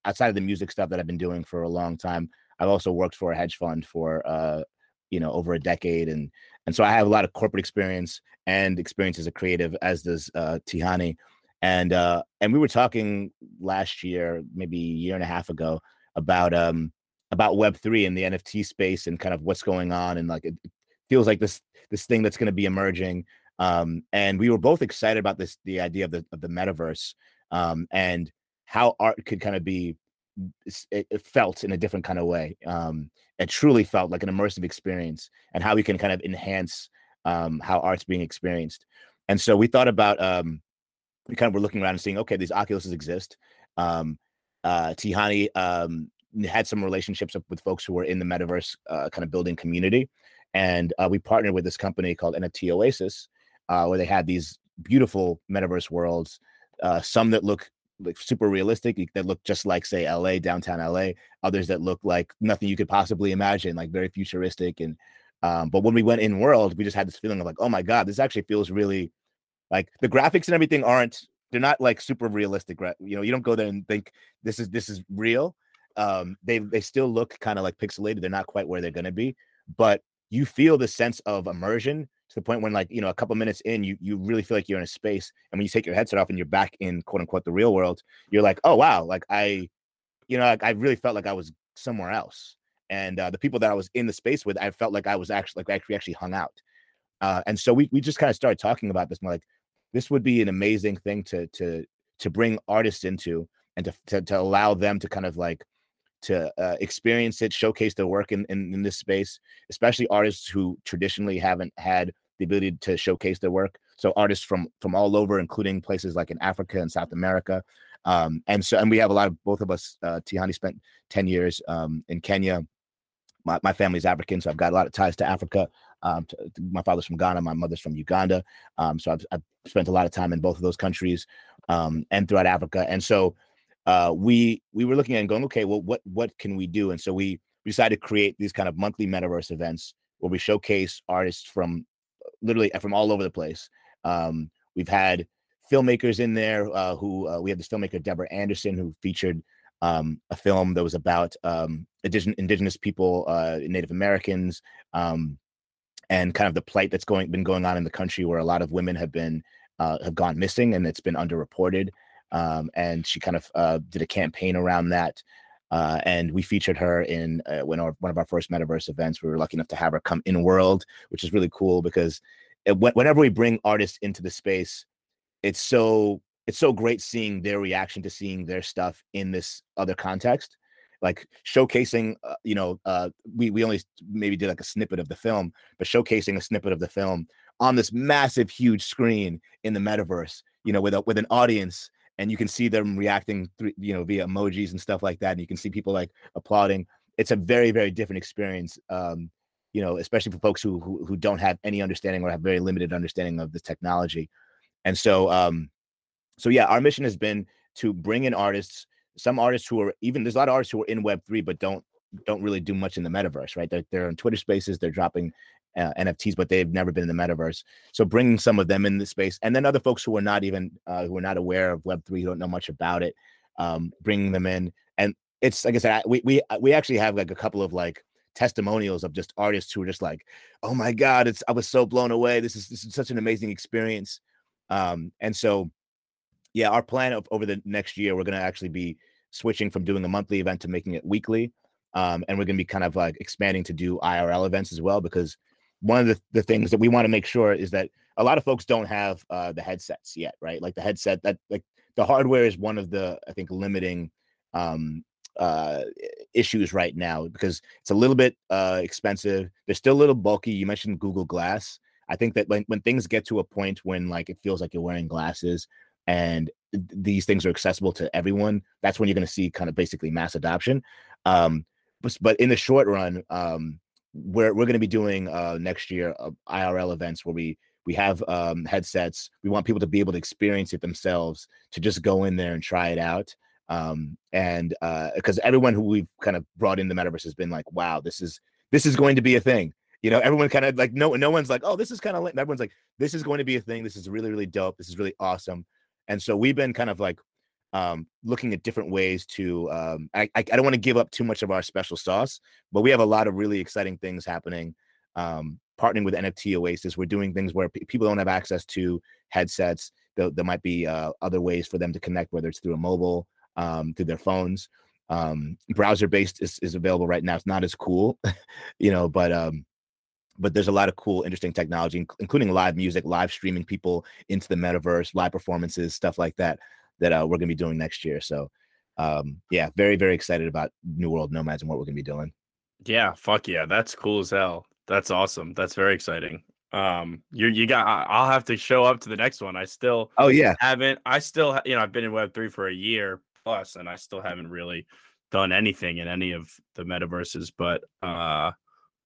outside of the music stuff that I've been doing for a long time. I've also worked for a hedge fund for uh, you know, over a decade, and and so I have a lot of corporate experience and experience as a creative, as does uh, Tihani. And uh, and we were talking last year, maybe a year and a half ago, about um about Web three and the NFT space and kind of what's going on, and like it feels like this this thing that's going to be emerging. Um, and we were both excited about this the idea of the of the metaverse um, and how art could kind of be it, it, felt in a different kind of way. Um, it truly felt like an immersive experience, and how we can kind of enhance um, how art's being experienced. And so we thought about um, we kind of were looking around and seeing, okay, these Oculuses exist. Um, uh, Tihani um, had some relationships with folks who were in the metaverse uh, kind of building community, and uh, we partnered with this company called NFT Oasis, uh, where they had these beautiful metaverse worlds, uh, some that look like super realistic that look just like say LA downtown LA others that look like nothing you could possibly imagine like very futuristic and um, but when we went in world we just had this feeling of like oh my god this actually feels really like the graphics and everything aren't they're not like super realistic right? You know you don't go there and think this is this is real. Um they they still look kind of like pixelated they're not quite where they're going to be but you feel the sense of immersion to the point when like you know a couple minutes in you you really feel like you're in a space and when you take your headset off and you're back in quote unquote the real world you're like oh wow like i you know like, i really felt like i was somewhere else. And uh, the people that i was in the space with i felt like i was actually like actually actually hung out. Uh, and so we we just kind of started talking about this more like this would be an amazing thing to to to bring artists into and to to, to allow them to kind of like to uh, experience it, showcase their work in, in, in this space, especially artists who traditionally haven't had the ability to showcase their work. So artists from from all over, including places like in Africa and South America, um, and so and we have a lot of both of us. Uh, Tihani spent ten years um, in Kenya. My, my family's African, so I've got a lot of ties to Africa. Um, to, my father's from Ghana, my mother's from Uganda, um, so I've, I've, spent a lot of time in both of those countries um, and throughout Africa. And so uh, we we were looking at and going, okay, well, what what can we do? And so we, decided to create these kind of monthly metaverse events where we showcase artists from literally from all over the place. Um, we've had filmmakers in there uh, who uh, we had this filmmaker Deborah Anderson who featured um, a film that was about um, indigenous, indigenous people, uh, Native Americans, um, and kind of the plight that's going been going on in the country where a lot of women have been uh, have gone missing and it's been underreported um, and she kind of uh, did a campaign around that. Uh, and we featured her in uh, when our, one of our first metaverse events. We were lucky enough to have her come in world, which is really cool because it, whenever we bring artists into the space, it's so it's so great seeing their reaction to seeing their stuff in this other context like showcasing uh, you know uh we we only maybe did like a snippet of the film but showcasing a snippet of the film on this massive huge screen in the metaverse you know with a, with an audience and you can see them reacting through, you know, via emojis and stuff like that. And you can see people like applauding. It's a very, very different experience. Um, you know, especially for folks who, who who don't have any understanding or have very limited understanding of the technology. And so, um, so yeah, our mission has been to bring in artists, some artists who are even there's a lot of artists who are in Web three but don't don't really do much in the metaverse, right? They're, they're on Twitter Spaces, they're dropping uh, NFTs, but they've never been in the metaverse. So bringing some of them in the space, and then other folks who are not even uh, who are not aware of Web three, who don't know much about it, um, bringing them in, and it's like I said, we we uh, we actually have like a couple of like testimonials of just artists who are just like, oh my god, it's I was so blown away. This is this is such an amazing experience, um, and so yeah, our plan of, over the next year, we're going to actually be switching from doing a monthly event to making it weekly. Um, and we're going to be kind of like expanding to do IRL events as well because one of the, the things that we want to make sure is that a lot of folks don't have uh, the headsets yet, right? Like the headset that like the hardware is one of the I think limiting um, uh, issues right now because it's a little bit uh, expensive. They're still a little bulky. You mentioned Google Glass. I think that when, when things get to a point when like it feels like you're wearing glasses and these things are accessible to everyone, that's when you're going to see kind of basically mass adoption. Um, but, but in the short run, um, we're we're going to be doing uh, next year uh, IRL events where we we have um, headsets. We want people to be able to experience it themselves, to just go in there and try it out. Um, and because uh, everyone who we've kind of brought in the metaverse has been like, wow, this is this is going to be a thing. You know, everyone kind of like no no one's like, oh, this is kind of everyone's like, this is going to be a thing. This is really really dope. This is really awesome. and so we've been kind of like um, looking at different ways to. Um, I, I, don't want to give up too much of our special sauce, but we have a lot of really exciting things happening. Um, partnering with NFT Oasis, we're doing things where p- people don't have access to headsets. There, there might be uh, other ways for them to connect, whether it's through a mobile, um, through their phones. Um, browser based is, is available right now. It's not as cool, you know, but um, but there's a lot of cool, interesting technology, including live music, live streaming people into the metaverse, live performances, stuff like that that uh, we're going to be doing next year. So, um, yeah, very, very excited about New World Nomads and what we're going to be doing. Yeah, fuck yeah, that's cool as hell. That's awesome. That's very exciting. Um, you you got. I'll have to show up to the next one. I still. Oh yeah. Haven't. I still. You know, I've been in Web three for a year plus, and I still haven't really done anything in any of the metaverses. But uh,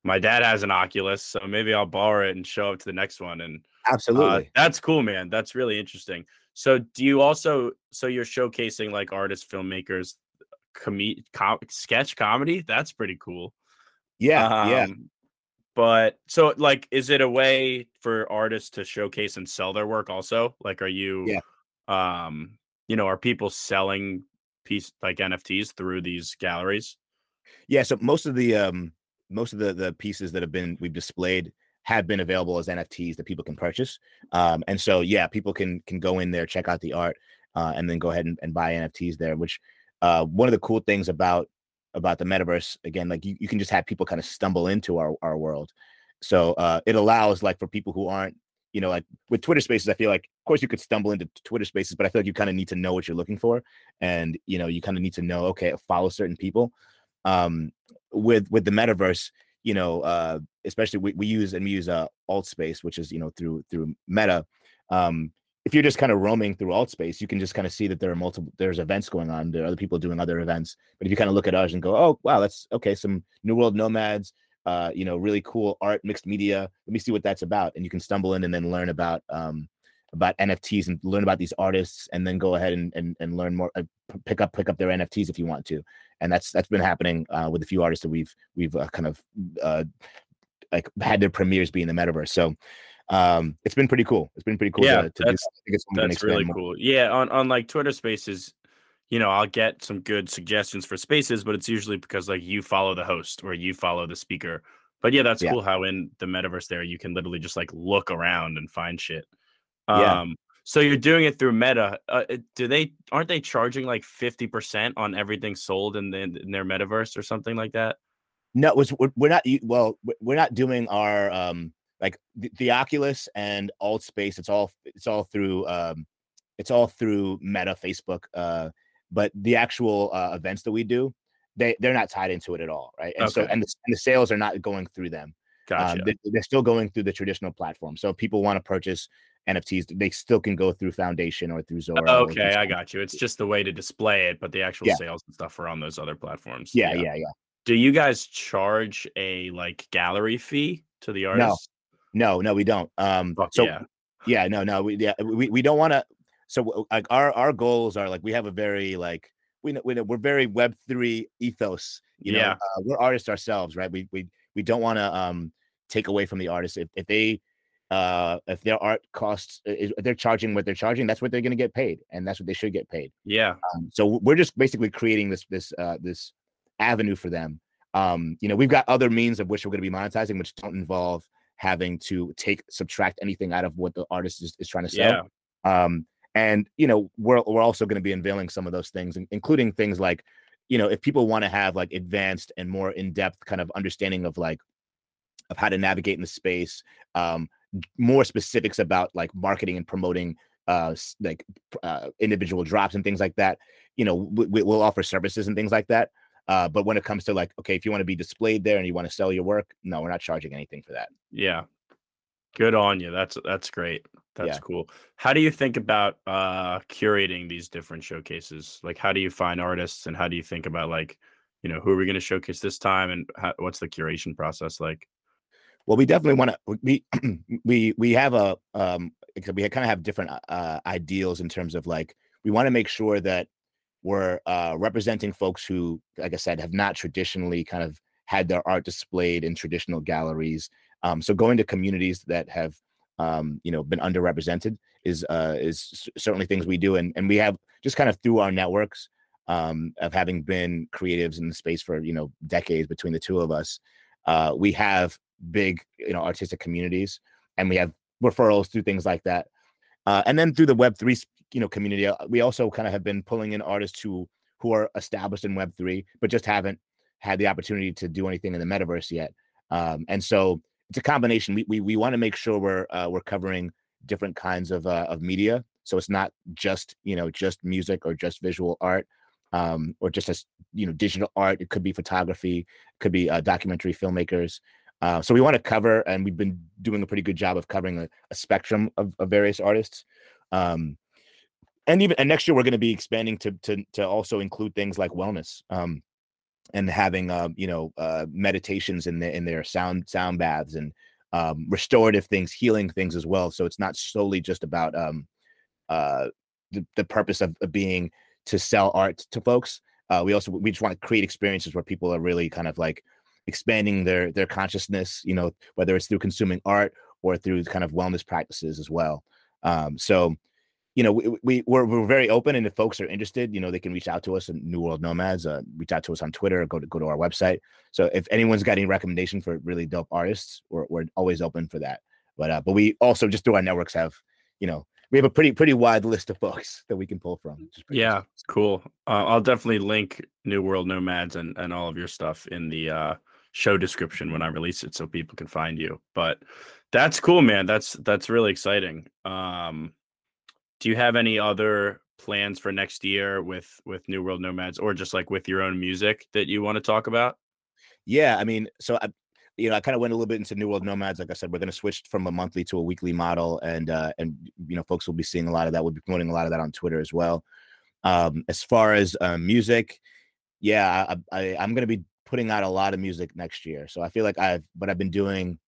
my dad has an Oculus, so maybe I'll borrow it and show up to the next one. And absolutely, uh, that's cool, man. That's really interesting. So do you also so you're showcasing like artists, filmmakers, com- com- sketch comedy? That's pretty cool. Yeah, um, yeah. But so like is it a way for artists to showcase and sell their work also? Like are you yeah. um you know, are people selling piece like NFTs through these galleries? Yeah, so most of the um most of the the pieces that have been we've displayed have been available as NFTs that people can purchase. Um, and so yeah, people can can go in there, check out the art, uh, and then go ahead and, and buy NFTs there. Which uh, one of the cool things about about the metaverse, again, like you, you can just have people kind of stumble into our our world. So uh, it allows like for people who aren't, you know, like with Twitter Spaces, I feel like of course you could stumble into Twitter Spaces, but I feel like you kind of need to know what you're looking for, and you know you kind of need to know okay, follow certain people. Um, with with the metaverse, you know, uh, especially we, we use and we use uh, Altspace, which is you know through through Meta. Um, if you're just kind of roaming through Altspace, you can just kind of see that there are multiple there's events going on. There are other people doing other events. But if you kind of look at ours and go, oh wow, that's okay, some New World Nomads, uh, you know, really cool art, mixed media. Let me see what that's about, and you can stumble in and then learn about um, about NFTs and learn about these artists, and then go ahead and and, and learn more, uh, pick up pick up their NFTs if you want to and that's that's been happening uh, with a few artists that we've we've uh, kind of uh, like had their premieres be in the metaverse. So um, it's been pretty cool. It's been pretty cool. Yeah, to, to that's, that's really more. cool. Yeah, on on like Twitter Spaces, you know, I'll get some good suggestions for spaces, but it's usually because like you follow the host or you follow the speaker. But yeah, that's yeah. cool how in the metaverse there you can literally just like look around and find shit. Um, yeah. So you're doing it through Meta. Uh, do they aren't they charging like fifty percent on everything sold in, the, in their metaverse or something like that? No, was we're not. Well, we're not doing our um like the, the Oculus and Altspace. It's all it's all through um it's all through Meta, Facebook. Uh, but the actual uh, events that we do, they they're not tied into it at all, right? And okay. so and the, and the sales are not going through them. Um, gotcha. Um, they, are still going through the traditional platform. So if people want to purchase NFTs, they still can go through Foundation or through Zora. Okay, I got you. It's just the way to display it, but the actual yeah. sales and stuff are on those other platforms. Yeah, yeah, yeah, yeah. Do you guys charge a like gallery fee to the artist? No, no, no, we don't. Um, Fuck so yeah. yeah, no, no, we yeah, we, we don't want to. So like our our goals are like we have a very like we know, we know we're very Web three ethos. You know, yeah. Uh, we're artists ourselves, right? We we we don't want to um take away from the artist if if they uh if their art costs if they're charging what they're charging that's what they're going to get paid and that's what they should get paid yeah um, so we're just basically creating this this uh this avenue for them. Um you know we've got other means of which we're going to be monetizing which don't involve having to take subtract anything out of what the artist is, is trying to sell. Yeah. um and you know we're we're also going to be unveiling some of those things including things like you know if people want to have like advanced and more in-depth kind of understanding of like of how to navigate in the space um more specifics about like marketing and promoting uh like uh, individual drops and things like that you know we, will offer services and things like that uh but when it comes to like okay if you want to be displayed there and you want to sell your work no we're not charging anything for that yeah good on you that's that's great that's yeah. cool how do you think about uh curating these different showcases like how do you find artists and how do you think about like you know who are we going to showcase this time and how, what's the curation process like well, we definitely want to. We we we have a um. We kind of have different uh, ideals in terms of like we want to make sure that we're uh, representing folks who, like I said, have not traditionally kind of had their art displayed in traditional galleries. Um, so going to communities that have um, you know, been underrepresented is uh, is certainly things we do, and and we have just kind of through our networks um, of having been creatives in the space for you know decades between the two of us, uh, we have big you know artistic communities, and we have referrals through things like that, uh, and then through the Web three you know community, uh, we also kind of have been pulling in artists who who are established in Web three, but just haven't had the opportunity to do anything in the metaverse yet. Um, and so it's a combination. We we, we want to make sure we're uh, we're covering different kinds of uh, of media, so it's not just you know just music or just visual art. Um, or just as you know, digital art. It could be photography, it could be uh, documentary filmmakers. Uh, so we want to cover, and we've been doing a pretty good job of covering a, a spectrum of, of, various artists. Um, and even and next year we're going to be expanding to to to also include things like wellness. Um, and having uh, you know uh, meditations in the in their sound sound baths and um, restorative things, healing things as well. So it's not solely just about um, uh, the, the purpose of, of being to sell art to folks. Uh, we also we just want to create experiences where people are really kind of like expanding their their consciousness. You know, whether it's through consuming art or through kind of wellness practices as well. Um, so you know, we, we we're, we're very open, and if folks are interested, you know, they can reach out to us at New World Nomads. Uh, reach out to us on Twitter. Go to go to our website. So if anyone's got any recommendation for really dope artists, we're we're always open for that. But uh, but we also just through our networks have, you know, we have a pretty pretty wide list of folks that we can pull from. Yeah, cool. Uh, I'll definitely link New World Nomads and and all of your stuff in the uh, show description when I release it, so people can find you. But that's cool, man. That's that's really exciting. Um, do you have any other plans for next year with with New World Nomads or just like with your own music that you want to talk about? Yeah, I mean, so I you know, I kind of went a little bit into New World Nomads. Like I said, we're going to switch from a monthly to a weekly model, and uh, and you know, folks will be seeing a lot of that. We'll be promoting a lot of that on Twitter as well. Um, as far as uh, music, yeah, I, I, I'm going to be putting out a lot of music next year. So I feel like I've what I've been doing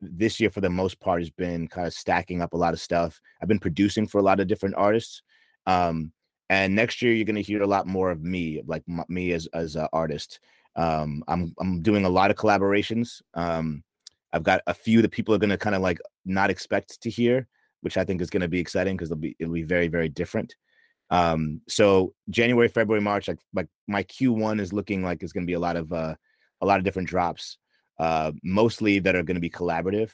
this year for the most part has been kind of stacking up a lot of stuff. I've been producing for a lot of different artists. Um, and next year you're going to hear a lot more of me, like m- me as as an artist. Um, I'm I'm doing a lot of collaborations. Um, I've got a few that people are going to kind of like not expect to hear, which I think is going to be exciting because it'll be it'll be very very different. Um, so January, February, March, like like my Q1 is looking like it's going to be a lot of uh, a lot of different drops uh, mostly that are going to be collaborative.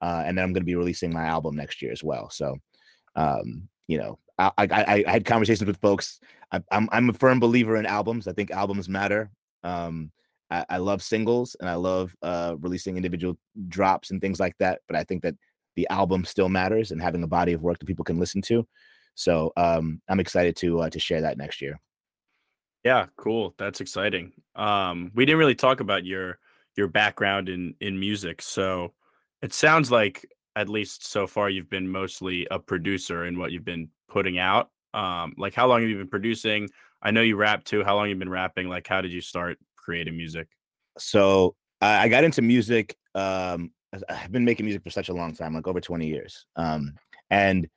Uh, and then I'm going to be releasing my album next year as well. So, um, you know, I, I, I, had conversations with folks. I, am I'm, I'm a firm believer in albums. I think albums matter. Um, I, I love singles and I love uh, releasing individual drops and things like that. But I think that the album still matters and having a body of work that people can listen to. So um, I'm excited to uh, to share that next year. Yeah, cool. That's exciting. Um, we didn't really talk about your your background in in music. So it sounds like at least so far you've been mostly a producer in what you've been putting out. Um, like how long have you been producing? I know you rap too. How long you been rapping? Like how did you start creating music? So I got into music. Um, I've been making music for such a long time, like over 20 years. Um, and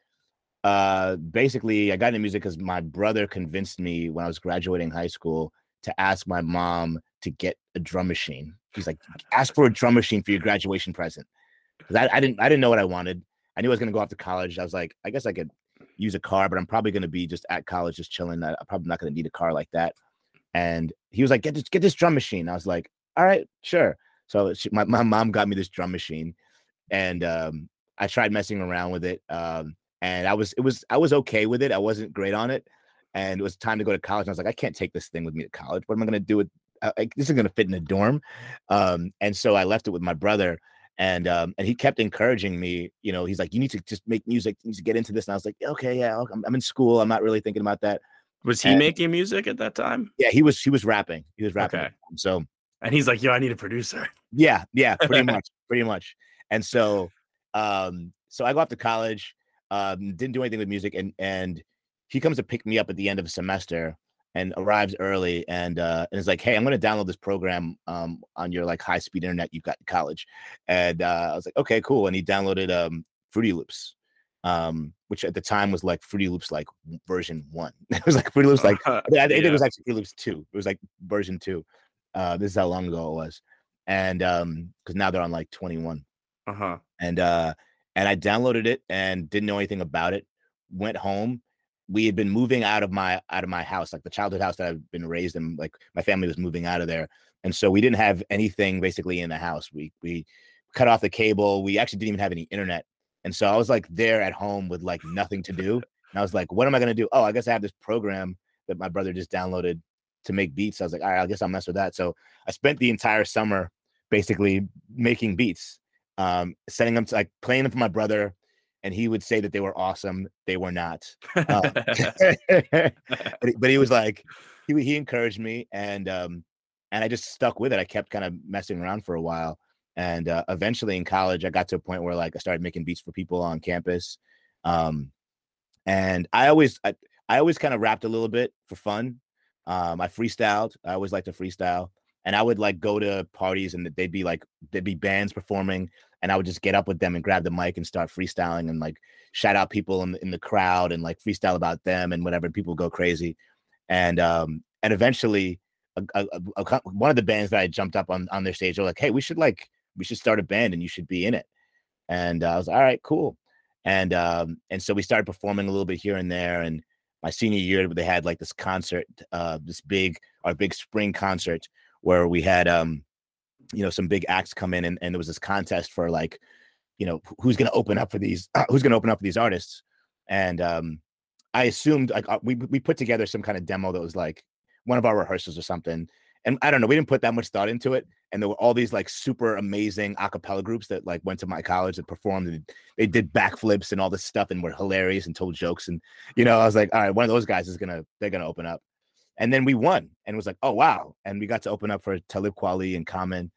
uh, basically, I got into music because my brother convinced me when I was graduating high school to ask my mom to get a drum machine. He's like, ask for a drum machine for your graduation present. Because I, I, didn't I didn't know what I wanted. I knew I was gonna go off to college. I was like, I guess I could use a car, but I'm probably gonna be just at college, just chilling. I'm probably not gonna need a car like that. And he was like, get this, get this drum machine. I was like, all right, sure. So she, my, my mom got me this drum machine, and um, I tried messing around with it. Um, and I was it was I was okay with it. I wasn't great on it, and it was time to go to college. And I was like, I can't take this thing with me to college. What am I going to do with uh, this? Is going to fit in a dorm? Um, and so I left it with my brother, and um, and he kept encouraging me. You know, he's like, you need to just make music. You need to get into this. And I was like, okay, yeah, I'm, I'm in school. I'm not really thinking about that. Was he and, making music at that time? Yeah, he was. He was rapping. He was rapping. Okay. So, and he's like, yo, I need a producer. Yeah, yeah, pretty much, pretty much. And so, um, so I go off to college. Um, didn't do anything with music, and and he comes to pick me up at the end of a semester and arrives early and uh and is like hey i'm going to download this program um on your like high speed internet you've got in college. And uh i was like okay cool. And he downloaded um FruityLoops um which at the time was like FruityLoops like version one. It was like FruityLoops like i think yeah. it was actually FruityLoops two. It was like version two. Uh this is how long ago it was. And um because now they're on like 21 uh-huh. And uh and I downloaded it and didn't know anything about it. Went home. We had been moving out of my out of my house, like the childhood house that I've been raised in. Like my family was moving out of there, and so we didn't have anything basically in the house. We we cut off the cable. We actually didn't even have any internet, and so I was like there at home with like nothing to do. And I was like, what am I gonna do? Oh, I guess I have this program that my brother just downloaded to make beats. I was like, all right, I guess I'll mess with that. So I spent the entire summer basically making beats, um, sending them to like playing them for my brother, and he would say that they were awesome. They were not. Um, but, he, but, he, was like, he he encouraged me, and um, and I just stuck with it. I kept kind of messing around for a while, and uh, eventually in college, I got to a point where like I started making beats for people on campus, um, and I always I, I always kind of rapped a little bit for fun. Um, I freestyled. I always like to freestyle and I would like go to parties and they'd be like there'd be bands performing and I would just get up with them and grab the mic and start freestyling and like shout out people in the, in the crowd and like freestyle about them and whatever people go crazy. And um and eventually a, a, a, one of the bands that I jumped up on on their stage were like hey we should like we should start a band and you should be in it. And uh, I was like, all right cool. And um and so we started performing a little bit here and there and my senior year they had like this concert uh this big our big spring concert where we had um you know some big acts come in and, and there was this contest for like you know who's going to open up for these uh, who's going to open up for these artists. And um i assumed like uh, we we put together some kind of demo that was like one of our rehearsals or something. And i don't know we didn't put that much thought into it. And there were all these like super amazing acapella groups that like went to my college and performed and they did backflips and all this stuff and were hilarious and told jokes and you know i was like all right one of those guys is gonna they're gonna open up and then we won and was like, oh wow. And we got to open up for Talib Kweli and Common.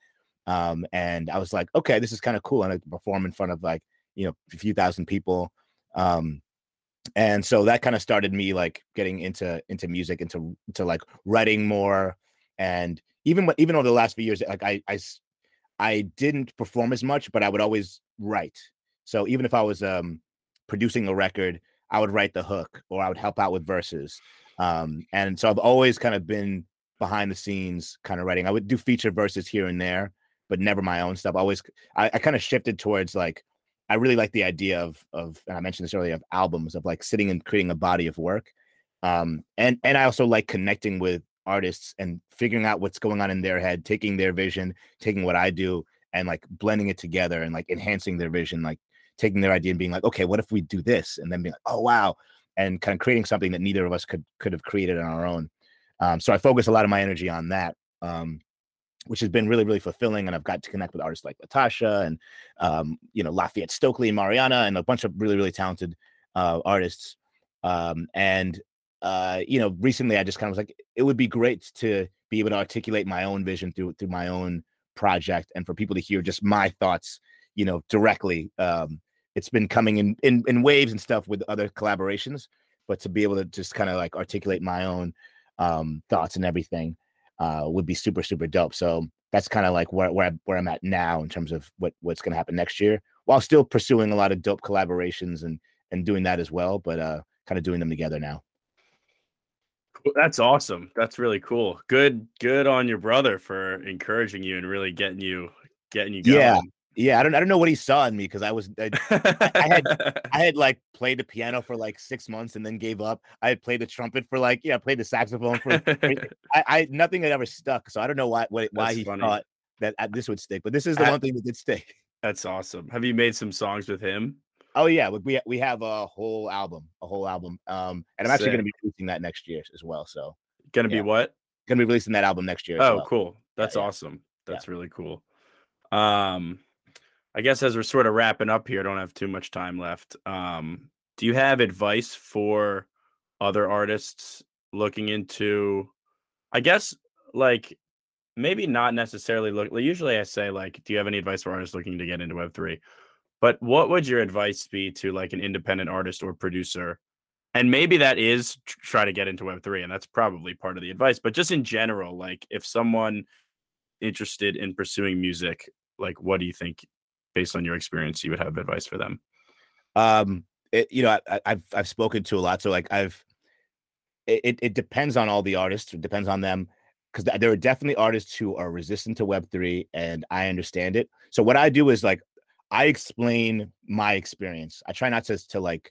Um, and I was like, okay, this is kind of cool. And I perform in front of like, you know, a few thousand people. Um, and so that kind of started me like getting into into music, into into like writing more. And even even over the last few years, like I I I didn't perform as much, but I would always write. So even if I was um producing a record, I would write the hook or I would help out with verses. Um, and so I've always kind of been behind the scenes kind of writing. I would do feature verses here and there, but never my own stuff. I always I, I kind of shifted towards like I really like the idea of of and I mentioned this earlier of albums of like sitting and creating a body of work. Um, and and I also like connecting with artists and figuring out what's going on in their head, taking their vision, taking what I do and like blending it together and like enhancing their vision, like taking their idea and being like, okay, what if we do this? And then being like, oh wow, and kind of creating something that neither of us could could have created on our own. Um, so I focus a lot of my energy on that, um, which has been really really fulfilling. And I've got to connect with artists like Latasha and um, you know Lafayette Stokely and Mariana and a bunch of really really talented uh, artists. Um, and uh, you know, recently I just kind of was like, it would be great to be able to articulate my own vision through through my own project and for people to hear just my thoughts, you know, directly. Um, it's been coming in, in in waves and stuff with other collaborations but to be able to just kind of like articulate my own um thoughts and everything uh would be super super dope. So that's kind of like where where, I, where i'm at now in terms of what what's going to happen next year while still pursuing a lot of dope collaborations and and doing that as well but uh kind of doing them together now. That's awesome. That's really cool. Good good on your brother for encouraging you and really getting you getting you going. yeah yeah, I don't I don't know what he saw in me because I was I, I, had I had like played the piano for like six months and then gave up. I had played the trumpet for like yeah, I played the saxophone for I, I nothing had ever stuck. So I don't know why why, why he funny. thought that uh, this would stick, but this is the I, one thing that did stick. That's awesome. Have you made some songs with him? Oh yeah, we we have a whole album, a whole album. Um, and I'm actually going to be releasing that next year as well. So gonna yeah. be what? Gonna be releasing that album next year. Oh, well. cool. That's yeah, awesome. That's yeah. really cool. Um, I guess as we're sort of wrapping up here, I don't have too much time left. Um, do you have advice for other artists looking into? I guess like maybe not necessarily look. Usually, I say like, do you have any advice for artists looking to get into Web three? But what would your advice be to like an independent artist or producer? And maybe that is try to get into Web three, and that's probably part of the advice. But just in general, like if someone interested in pursuing music, like what do you think based on your experience, you would have advice for them? Um, it, you know, I, have I've spoken to a lot, so like I've it it depends on all the artists. It depends on them because there are definitely artists who are resistant to Web three, and I understand it. So what I do is like I explain my experience. I try not to to like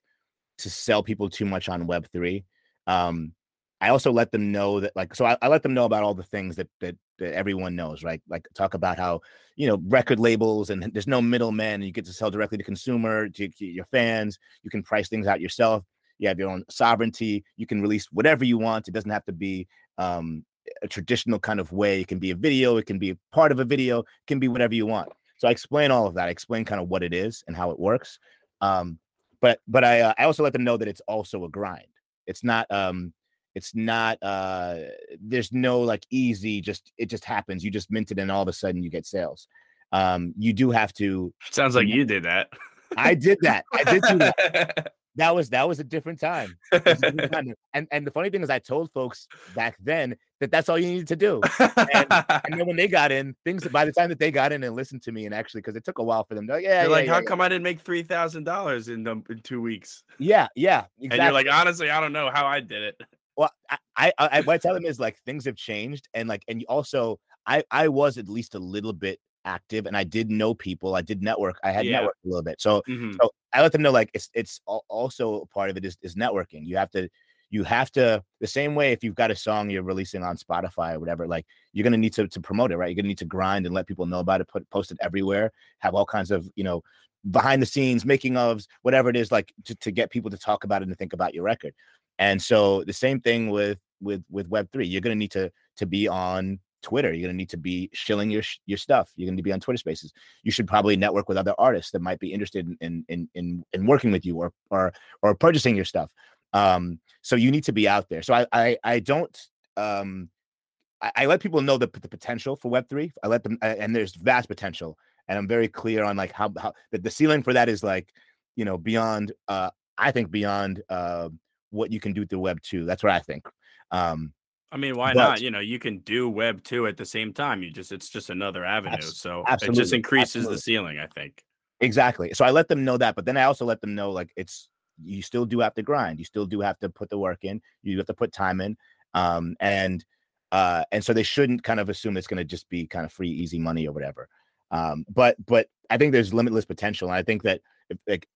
to sell people too much on Web three. Um, I also let them know that like so I, I, let them know about all the things that that that everyone knows, right? Like talk about how you know record labels and there's no middleman. You get to sell directly to consumer, to, to your fans. You can price things out yourself. You have your own sovereignty. You can release whatever you want. It doesn't have to be um, a traditional kind of way. It can be a video. It can be part of a video. It can be whatever you want. So I explain all of that. I explain kind of what it is and how it works. Um, but but I uh, I also let them know that it's also a grind. It's not um it's not uh there's no like easy just it just happens. You just mint it and all of a sudden you get sales. Um you do have to Sounds like you did that. I did that. I did do that. that was that was a different time. A different time. And and the funny thing is, I told folks back then that that's all you needed to do. And, and, then when they got in, things by the time that they got in and listened to me, and actually because it took a while for them, to, yeah, you're yeah, like, yeah, how yeah. come I didn't make three thousand dollars in them in two weeks? Yeah, yeah, exactly. And you're like, honestly, I don't know how I did it. Well, I, I, I what I tell them is like things have changed, and like, and also, I, I was at least a little bit active and I did know people. I did network. I had Yeah. networked a little bit. So Mhm. so I let them know like it's it's also part of it is, is networking. You have to you have to the same way if you've got a song you're releasing on Spotify or whatever, like you're gonna need to to promote it, right? You're gonna need to grind and let people know about it, put post it everywhere, have all kinds of you know behind the scenes making ofs, whatever it is, like to, to get people to talk about it and to think about your record. And so the same thing with with with Web three, you're gonna need to to be on Twitter. You're gonna need to be shilling your your stuff. You're gonna be on Twitter Spaces. You should probably network with other artists that might be interested in in in in, in working with you or or or purchasing your stuff. Um, so you need to be out there. So I I, I don't um I, I let people know the, the potential for Web three. I let them and there's vast potential, and I'm very clear on like how how the, the ceiling for that is like you know beyond uh I think beyond uh what you can do through Web two. That's what I think. Um, I mean, why But- not? You know, you can do web two at the same time. You just it's just another avenue. So it just increases absolutely. the ceiling, I think. Exactly. So I let them know that, but then I also let them know like it's you still do have to grind. You still do have to put the work in. You have to put time in. Um and uh and so they shouldn't kind of assume it's going to just be kind of free easy money or whatever. Um but but I think there's limitless potential and I think that if, like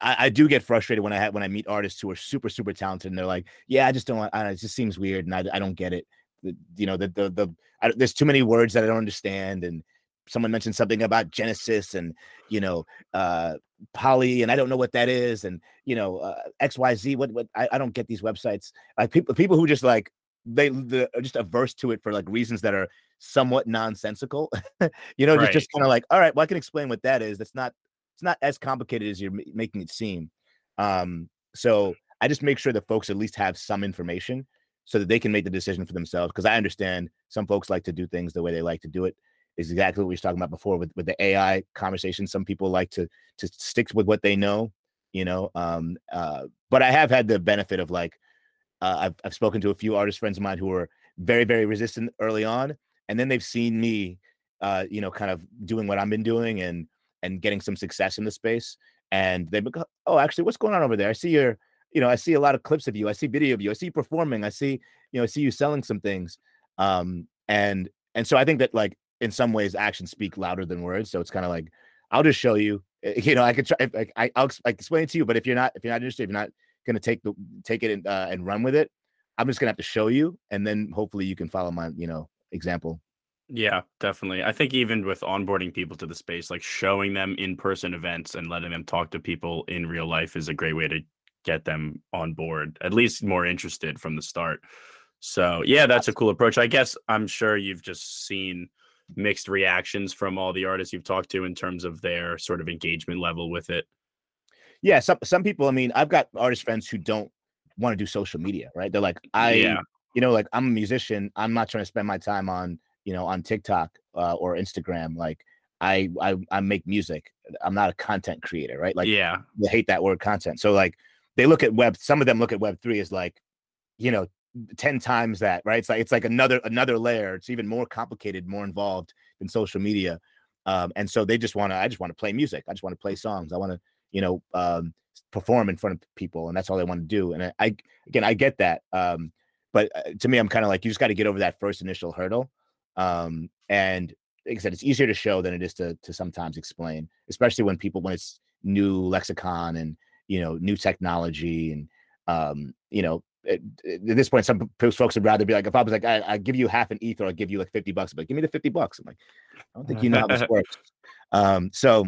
I, I do get frustrated when I have when I meet artists who are super super talented and they're like, yeah, I just don't want. I it just seems weird and I, I don't get it. The, you know the the the I, there's too many words that I don't understand and someone mentioned something about Genesis and you know uh poly and I don't know what that is and you know uh, XYZ what what I, I don't get these websites like people people who just like they the, are just averse to it for like reasons that are somewhat nonsensical you know Right. just, just kind of like all right well I can explain what that is that's not it's not as complicated as you're ma- making it seem um so I just make sure that folks at least have some information so that they can make the decision for themselves because I understand some folks like to do things the way they like to do it is exactly what we were talking about before with, with the AI conversation. Some people like to to stick with what they know, you know. Um, uh, but I have had the benefit of like uh, I've I've spoken to a few artist friends of mine who were very very resistant early on, and then they've seen me, uh, you know, kind of doing what I've been doing and and getting some success in the space, and they become oh actually what's going on over there? I see your you know I see a lot of clips of you. I see video of you. I see you performing. I see you know I see you selling some things. Um, and and so I think that like in some ways actions speak louder than words. So it's kind of like I'll just show you. eh, You know, I could try. Like, I, I'll I explain it to you, but if you're not if you're not interested, if you're not going to take the take it and, uh, and run with it, I'm just gonna have to show you, and then hopefully you can follow my you know example. Yeah, definitely. I think even with onboarding people to the space, like showing them in person events and letting them talk to people in real life is a great way to get them on board, at least more interested from the start. So, yeah, that's a cool approach. I guess I'm sure you've just seen mixed reactions from all the artists you've talked to in terms of their sort of engagement level with it. Yeah, some some people. I mean, I've got artist friends who don't want to do social media, right? They're like, I, Yeah. you know, like I'm a musician. I'm not trying to spend my time on, you know, on TikTok uh, or Instagram. Like, I, I, I make music. I'm not a content creator, right? Like, yeah. they hate that word content. So like, they look at web. Some of them look at Web three as like, you know, ten times that, right? It's like it's like another another layer. It's even more complicated, more involved than social media. Um, and so they just want to. I just want to play music. I just want to play songs. I want to, you know, um, perform in front of people, and that's all they want to do. And I, I again, I get that. Um, but uh, to me, I'm kind of like, you just got to get over that first initial hurdle. Um, and like I said, it's easier to show than it is to to sometimes explain, especially when people when it's new lexicon and you know new technology and um, you know at, at this point, some folks would rather be like, if I was like, I, I give you half an ETH or I give you like 50 bucks, but give me the 50 bucks. I'm like, I don't think you know how this works. Um, so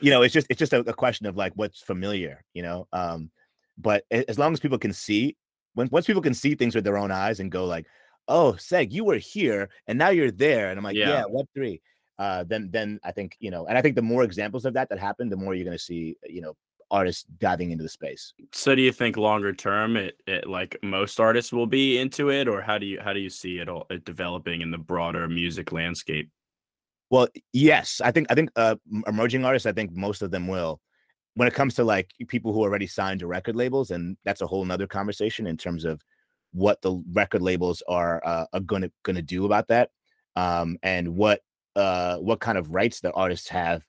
you know, it's just it's just a, a, question of like what's familiar, you know. Um, but as long as people can see, when once people can see things with their own eyes and go like, oh, Seg, you were here and now you're there, and I'm like, yeah, yeah Web three. Uh, then then I think you know, and I think the more examples of that that happen, the more you're going to see, you know, artists diving into the space. So do you think longer term it, it like most artists will be into it or how do you how do you see it all it developing in the broader music landscape? Well, yes, I think I think uh, emerging artists. I think most of them will. When it comes to like people who already signed to record labels, and that's a whole nother conversation in terms of what the record labels are uh, are gonna gonna do about that, um, and what uh, what kind of rights the artists have.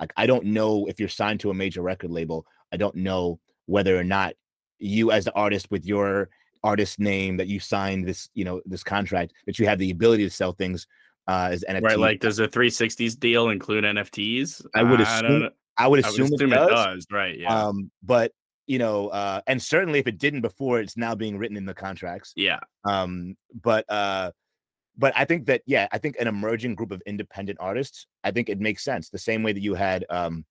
Like, I don't know if you're signed to a major record label. I don't know whether or not you, as the artist, with your artist name that you signed this, you know, this contract, that you have the ability to sell things uh, as NFTs. Right, like does a 360s deal include NFTs? I would assume. I, I would assume, I would assume it, does. it, does. Right. Yeah. Um, but you know, uh, and certainly if it didn't before, it's now being written in the contracts. Yeah. Um, but uh, but I think that yeah, I think an emerging group of independent artists, I think it makes sense. The same way that you had um,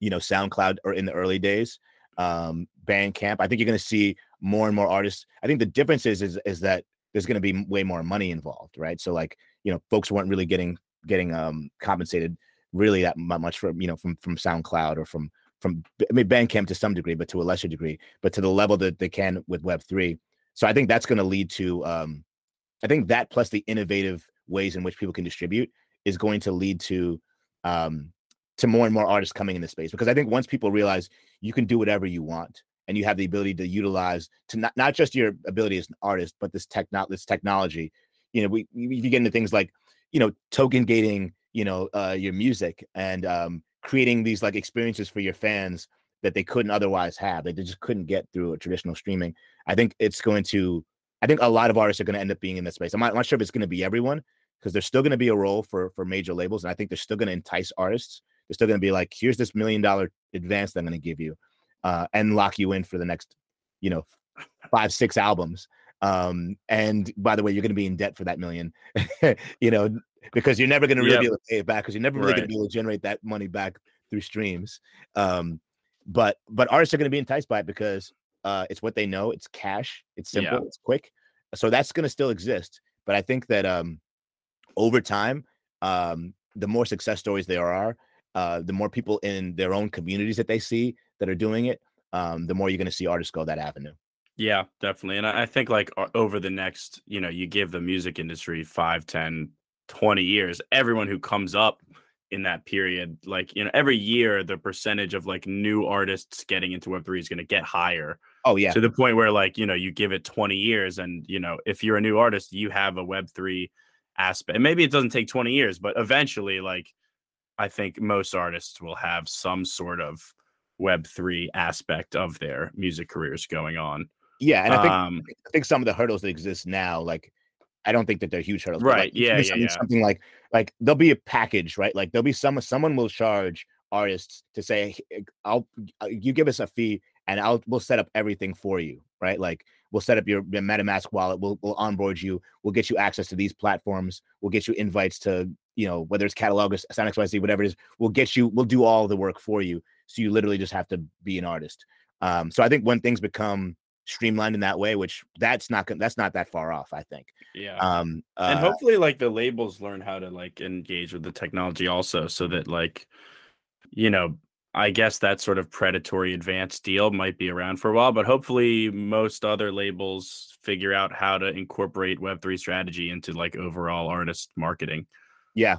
you know, SoundCloud or in the early days, um, Bandcamp. I think you're going to see more and more artists. I think the difference is is is that there's going to be way more money involved, right? So like you know, folks weren't really getting getting um compensated really that much from you know from from SoundCloud or from from I mean Bandcamp to some degree, but to a lesser degree, but to the level that they can with Web three. So I think that's going to lead to um, I think that plus the innovative ways in which people can distribute is going to lead to um, to more and more artists coming in the space because I think once people realize you can do whatever you want and you have the ability to utilize to not, not just your ability as an artist, but this tech this technology, you know, we you get into things like, you know, token gating, you know, uh, your music and um, creating these like experiences for your fans that they couldn't otherwise have. They just couldn't get through a traditional streaming. I think it's going to. I think a lot of artists are going to end up being in this space. I'm not, I'm not sure if it's going to be everyone because there's still going to be a role for for major labels, and I think they're still going to entice artists they're still going to be like, here's this million dollar advance that I'm going to give you, uh, and lock you in for the next, you know, five six albums. Um, and by the way, you're going to be in debt for that million, you know, because you're never going to really yep. be able to pay it back because you're never really right. going to be able to generate that money back through streams. Um, but but artists are going to be enticed by it because uh, it's what they know. It's cash. It's simple. Yeah. It's quick. So that's going to still exist. But I think that um, over time, um, the more success stories there are, uh, the more people in their own communities that they see that are doing it, um, the more you're going to see artists go that avenue. Yeah, definitely. And I think like over the next, you know, you give the music industry 5, 10, 20 years, everyone who comes up in that period, like, you know, every year the percentage of like new artists getting into Web3 is going to get higher. Oh, yeah. To the point where like, you know, you give it 20 years and, you know, if you're a new artist, you have a Web3 aspect. And maybe it doesn't take 20 years, but eventually, like, I think most artists will have some sort of Web3 aspect of their music careers going on. Yeah. And I think, um, I think some of the hurdles that exist now, like, I don't think that they're huge hurdles. Right. Like, yeah, yeah, something, yeah. Something like, like there'll be a package, right? Like there'll be some, someone will charge artists to say, I'll, uh, you give us a fee and I'll, we'll set up everything for you. Right. Like we'll set up your, your MetaMask wallet. We'll, we'll onboard you. We'll get you access to these platforms. We'll get you invites to you know, whether it's catalog or Sound XYZ, whatever it is, we'll get you, we'll do all the work for you. So you literally just have to be an artist. Um, so I think when things become streamlined in that way, which that's not that's not that far off, I think. Yeah. Um, uh, and hopefully, like the labels learn how to like engage with the technology also, so that like, you know, I guess that sort of predatory advanced deal might be around for a while, but hopefully most other labels figure out how to incorporate Web3 strategy into like overall artist marketing. Yeah,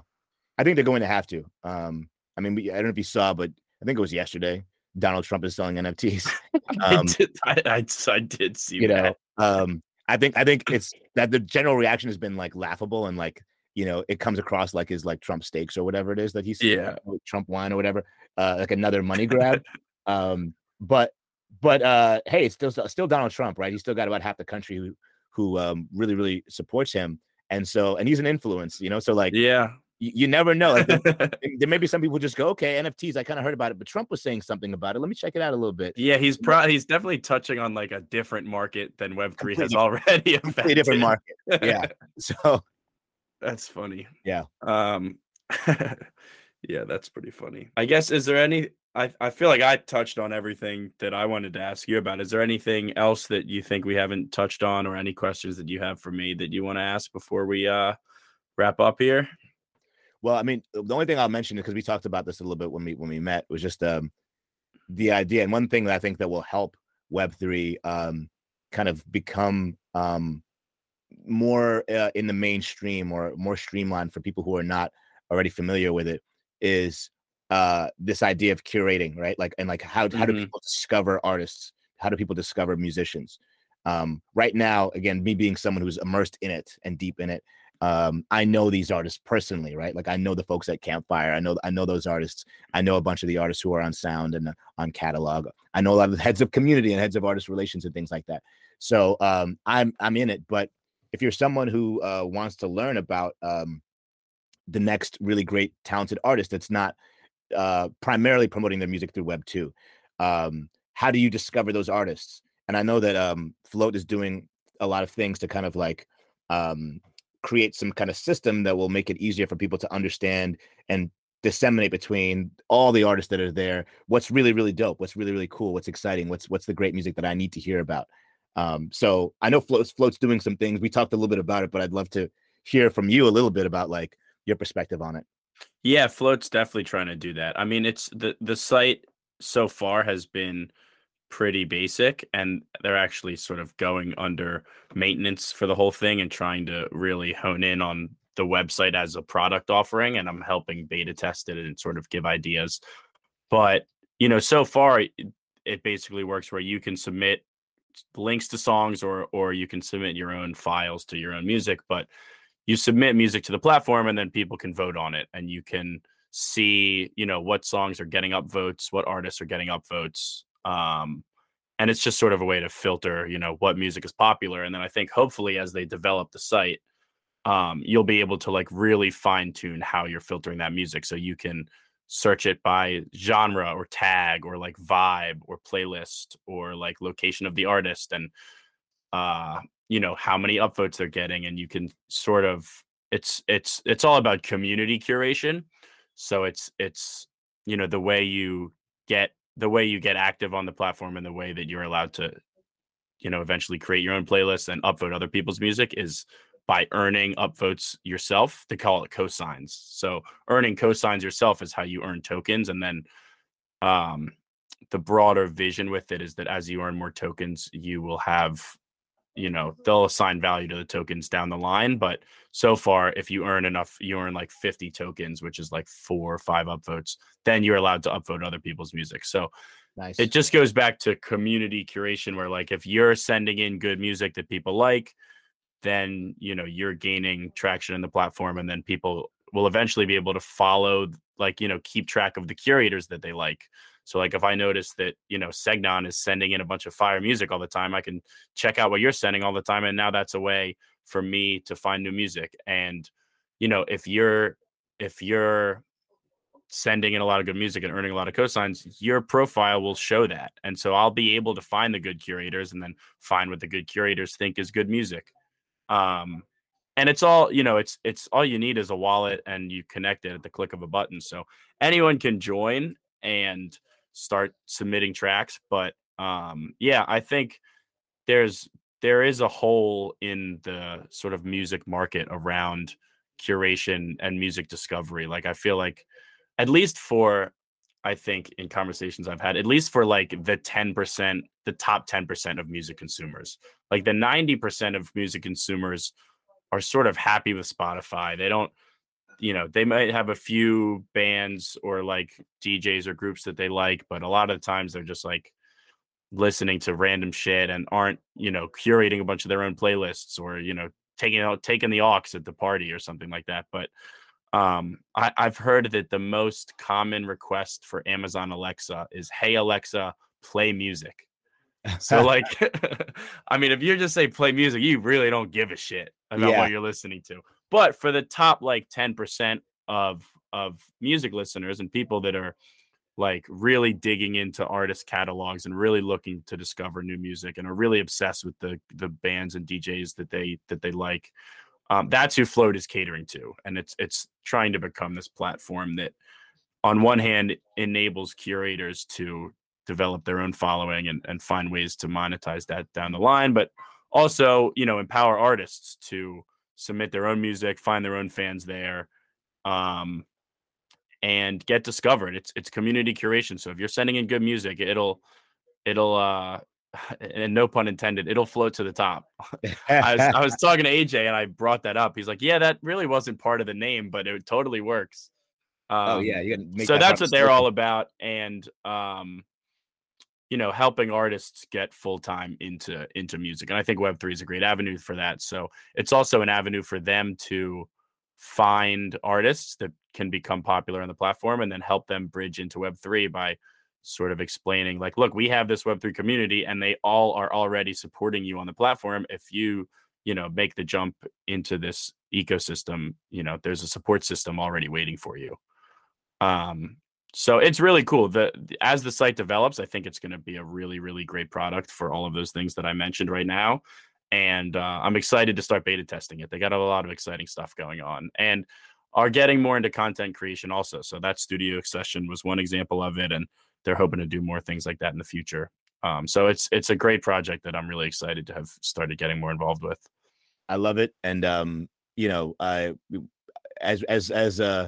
I think they're going to have to. Um, I mean, I don't know if you saw, but I think it was yesterday. Donald Trump is selling NFTs. Um, I, did, I, I, I, did see you that. know. Um, I think I think it's that the general reaction has been like laughable and like you know it comes across like his like Trump steaks or whatever it is that he's yeah Trump wine or whatever uh, like another money grab. um, but but uh, hey, it's still still Donald Trump, right? He's still got about half the country who who um, really really supports him and so and he's an influence you know so like yeah you, you never know. Like, there, there may be some people just go, okay, NFTs. I kind of heard about it, but Trump was saying something about it. Let me check it out a little bit. Yeah, he's pro- he's definitely touching on like a different market than Web three has already. A different market. Yeah. so that's funny. Yeah. Um. yeah, that's pretty funny. I guess is there any? I I feel like I touched on everything that I wanted to ask you about. Is there anything else that you think we haven't touched on, or any questions that you have for me that you want to ask before we uh wrap up here? Well, I mean, the only thing I'll mention is because we talked about this a little bit when we when we met was just um the idea, and one thing that I think that will help Web three um kind of become um more uh, in the mainstream or more streamlined for people who are not already familiar with it is uh this idea of curating right? Like and like how, how do mm-hmm. people discover artists? How do people discover musicians? Um right now again me being someone who's immersed in it and deep in it um i know these artists personally right? Like i know the folks at campfire i know i know those artists i know a bunch of the artists who are on sound and uh, on catalog. I know a lot of the heads of community and heads of artist relations and things like that. So um i'm i'm in it but if you're someone who uh wants to learn about um the next really great talented artist that's not uh, primarily promoting their music through web 2 um, how do you discover those artists? And i know that um, float is doing a lot of things to kind of like um, create some kind of system that will make it easier for people to understand and disseminate between all the artists that are there what's really really dope what's really really cool what's exciting what's what's the great music that i need to hear about um, so i know float's float's doing some things we talked a little bit about it but i'd love to hear from you a little bit about like your perspective on it. Yeah, Float's definitely trying to do that. I mean, it's the the site so far has been pretty basic and they're actually sort of going under maintenance for the whole thing and trying to really hone in on the website as a product offering and I'm helping beta test it and sort of give ideas. But, you know, so far it, basically works where you can submit links to songs or or you can submit your own files to your own music, but you submit music to the platform and then people can vote on it and you can see you know what songs are getting up votes what artists are getting up votes um, and it's just sort of a way to filter you know what music is popular and then i think hopefully as they develop the site um, you'll be able to like really fine tune how you're filtering that music so you can search it by genre or tag or like vibe or playlist or like location of the artist and uh you know how many upvotes they're getting and you can sort of it's it's it's all about community curation so it's it's you know the way you get the way you get active on the platform and the way that you're allowed to you know eventually create your own playlist and upvote other people's music is by earning upvotes yourself they call it cosigns. So earning cosigns yourself is how you earn tokens and then um the broader vision with it is that as you earn more tokens you will have you know they'll assign value to the tokens down the line but so far if you earn enough you earn like 50 tokens which is like four or five upvotes then you're allowed to upvote other people's music. So nice. it just goes back to community curation where like if you're sending in good music that people like then you know you're gaining traction in the platform and then people will eventually be able to follow like you know keep track of the curators that they like so like if I notice that, you know, Segnon is sending in a bunch of fire music all the time, I can check out what you're sending all the time. And now that's a way for me to find new music. And, you know, if you're if you're sending in a lot of good music and earning a lot of cosigns, your profile will show that. And so I'll be able to find the good curators and then find what the good curators think is good music. Um, and it's all you know it's it's all you need is a wallet and you connect it at the click of a button so anyone can join and start submitting tracks. But um, yeah, I think there's there is a hole in the sort of music market around curation and music discovery. Like I feel like at least for I think in conversations I've had, at least for like the 10%, the top 10% of music consumers, like the 90% of music consumers are sort of happy with Spotify. They don't you know they might have a few bands or like DJs or groups that they like, but a lot of times they're just like listening to random shit and aren't you know curating a bunch of their own playlists or you know taking out taking the aux at the party or something like that. But um, I, I've heard that the most common request for Amazon Alexa is, "Hey Alexa, play music." So like, I mean, if you just say play music, you really don't give a shit about yeah. what you're listening to. But for the top like 10% of of music listeners and people that are like really digging into artist catalogs and really looking to discover new music and are really obsessed with the the bands and DJs that they that they like. Um, that's who Float is catering to, and it's it's trying to become this platform that, on one hand, enables curators to develop their own following and, and find ways to monetize that down the line, but also you know empower artists to submit their own music, find their own fans there, um, and get discovered. It's it's community curation. So if you're sending in good music, it'll it'll uh and no pun intended, it'll float to the top. I, was, I was talking to AJ and I brought that up. He's like, "Yeah, that really wasn't part of the name, but it totally works." Um, oh yeah, so that that's what they're all about, and um, you know, helping artists get full time into into music. And I think Web three is a great avenue for that. So it's also an avenue for them to find artists that can become popular on the platform and then help them bridge into web3 by sort of explaining like look we have this web3 community and they all are already supporting you on the platform if you you know make the jump into this ecosystem you know there's a support system already waiting for you um so it's really cool the as the site develops i think it's going to be a really really great product for all of those things that i mentioned right now and uh, I'm excited to start beta testing it. They got a lot of exciting stuff going on, and are getting more into content creation also. So that studio session was one example of it, and they're hoping to do more things like that in the future. Um, so it's it's a great project that I'm really excited to have started getting more involved with. I love it, and um, you know, I as as as uh,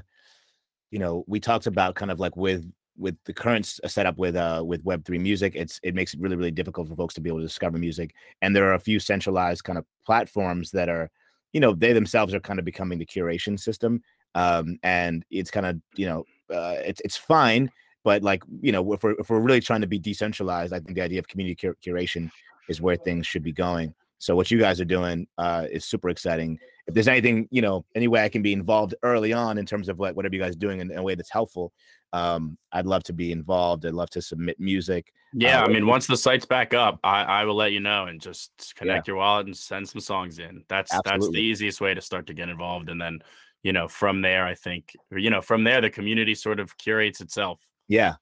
you know, we talked about kind of like with with the current uh, setup with uh with web3 music it's it makes it really really difficult for folks to be able to discover music and there are a few centralized kind of platforms that are you know they themselves are kind of becoming the curation system um and it's kind of you know uh, it's it's fine but like you know if we're, if we're really trying to be decentralized i think the idea of community cur- curation is where things should be going so what you guys are doing uh, is super exciting. If there's anything, you know, any way I can be involved early on in terms of like whatever you guys are doing in, in a way that's helpful, um, I'd love to be involved. I'd love to submit music. Yeah, uh, I mean, once the site's back up, I, I will let you know and just connect yeah. your wallet and send some songs in. That's Absolutely. that's the easiest way to start to get involved, and then you know from there, I think you know from there the community sort of curates itself. Yeah,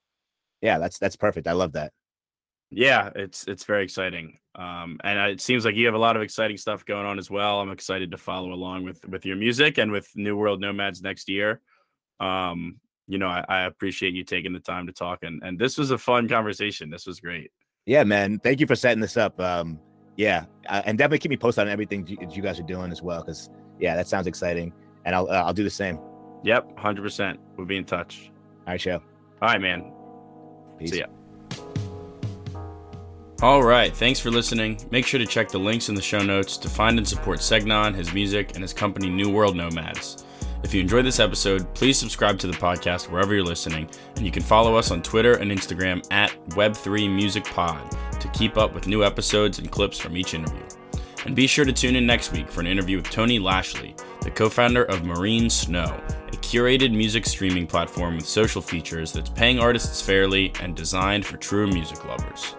yeah, that's that's perfect. I love that. Yeah, it's it's very exciting, um, and it seems like you have a lot of exciting stuff going on as well. I'm excited to follow along with with your music and with New World Nomads next year. Um, you know, I, I appreciate you taking the time to talk, and and this was a fun conversation. This was great. Yeah, man. Thank you for setting this up. Um, yeah, and definitely keep me posted on everything you, you guys are doing as well, because yeah, that sounds exciting, and I'll uh, I'll do the same. Yep, hundred percent. We'll be in touch. All right, show. All right, man. Peace. See ya. All right, thanks for listening. Make sure to check the links in the show notes to find and support Segnon, his music, and his company New World Nomads. If you enjoyed this episode, please subscribe to the podcast wherever you're listening, and you can follow us on Twitter and Instagram at Web3MusicPod to keep up with new episodes and clips from each interview. And be sure to tune in next week for an interview with Tony Lashley, the co founder of Marine Snow, a curated music streaming platform with social features that's paying artists fairly and designed for true music lovers.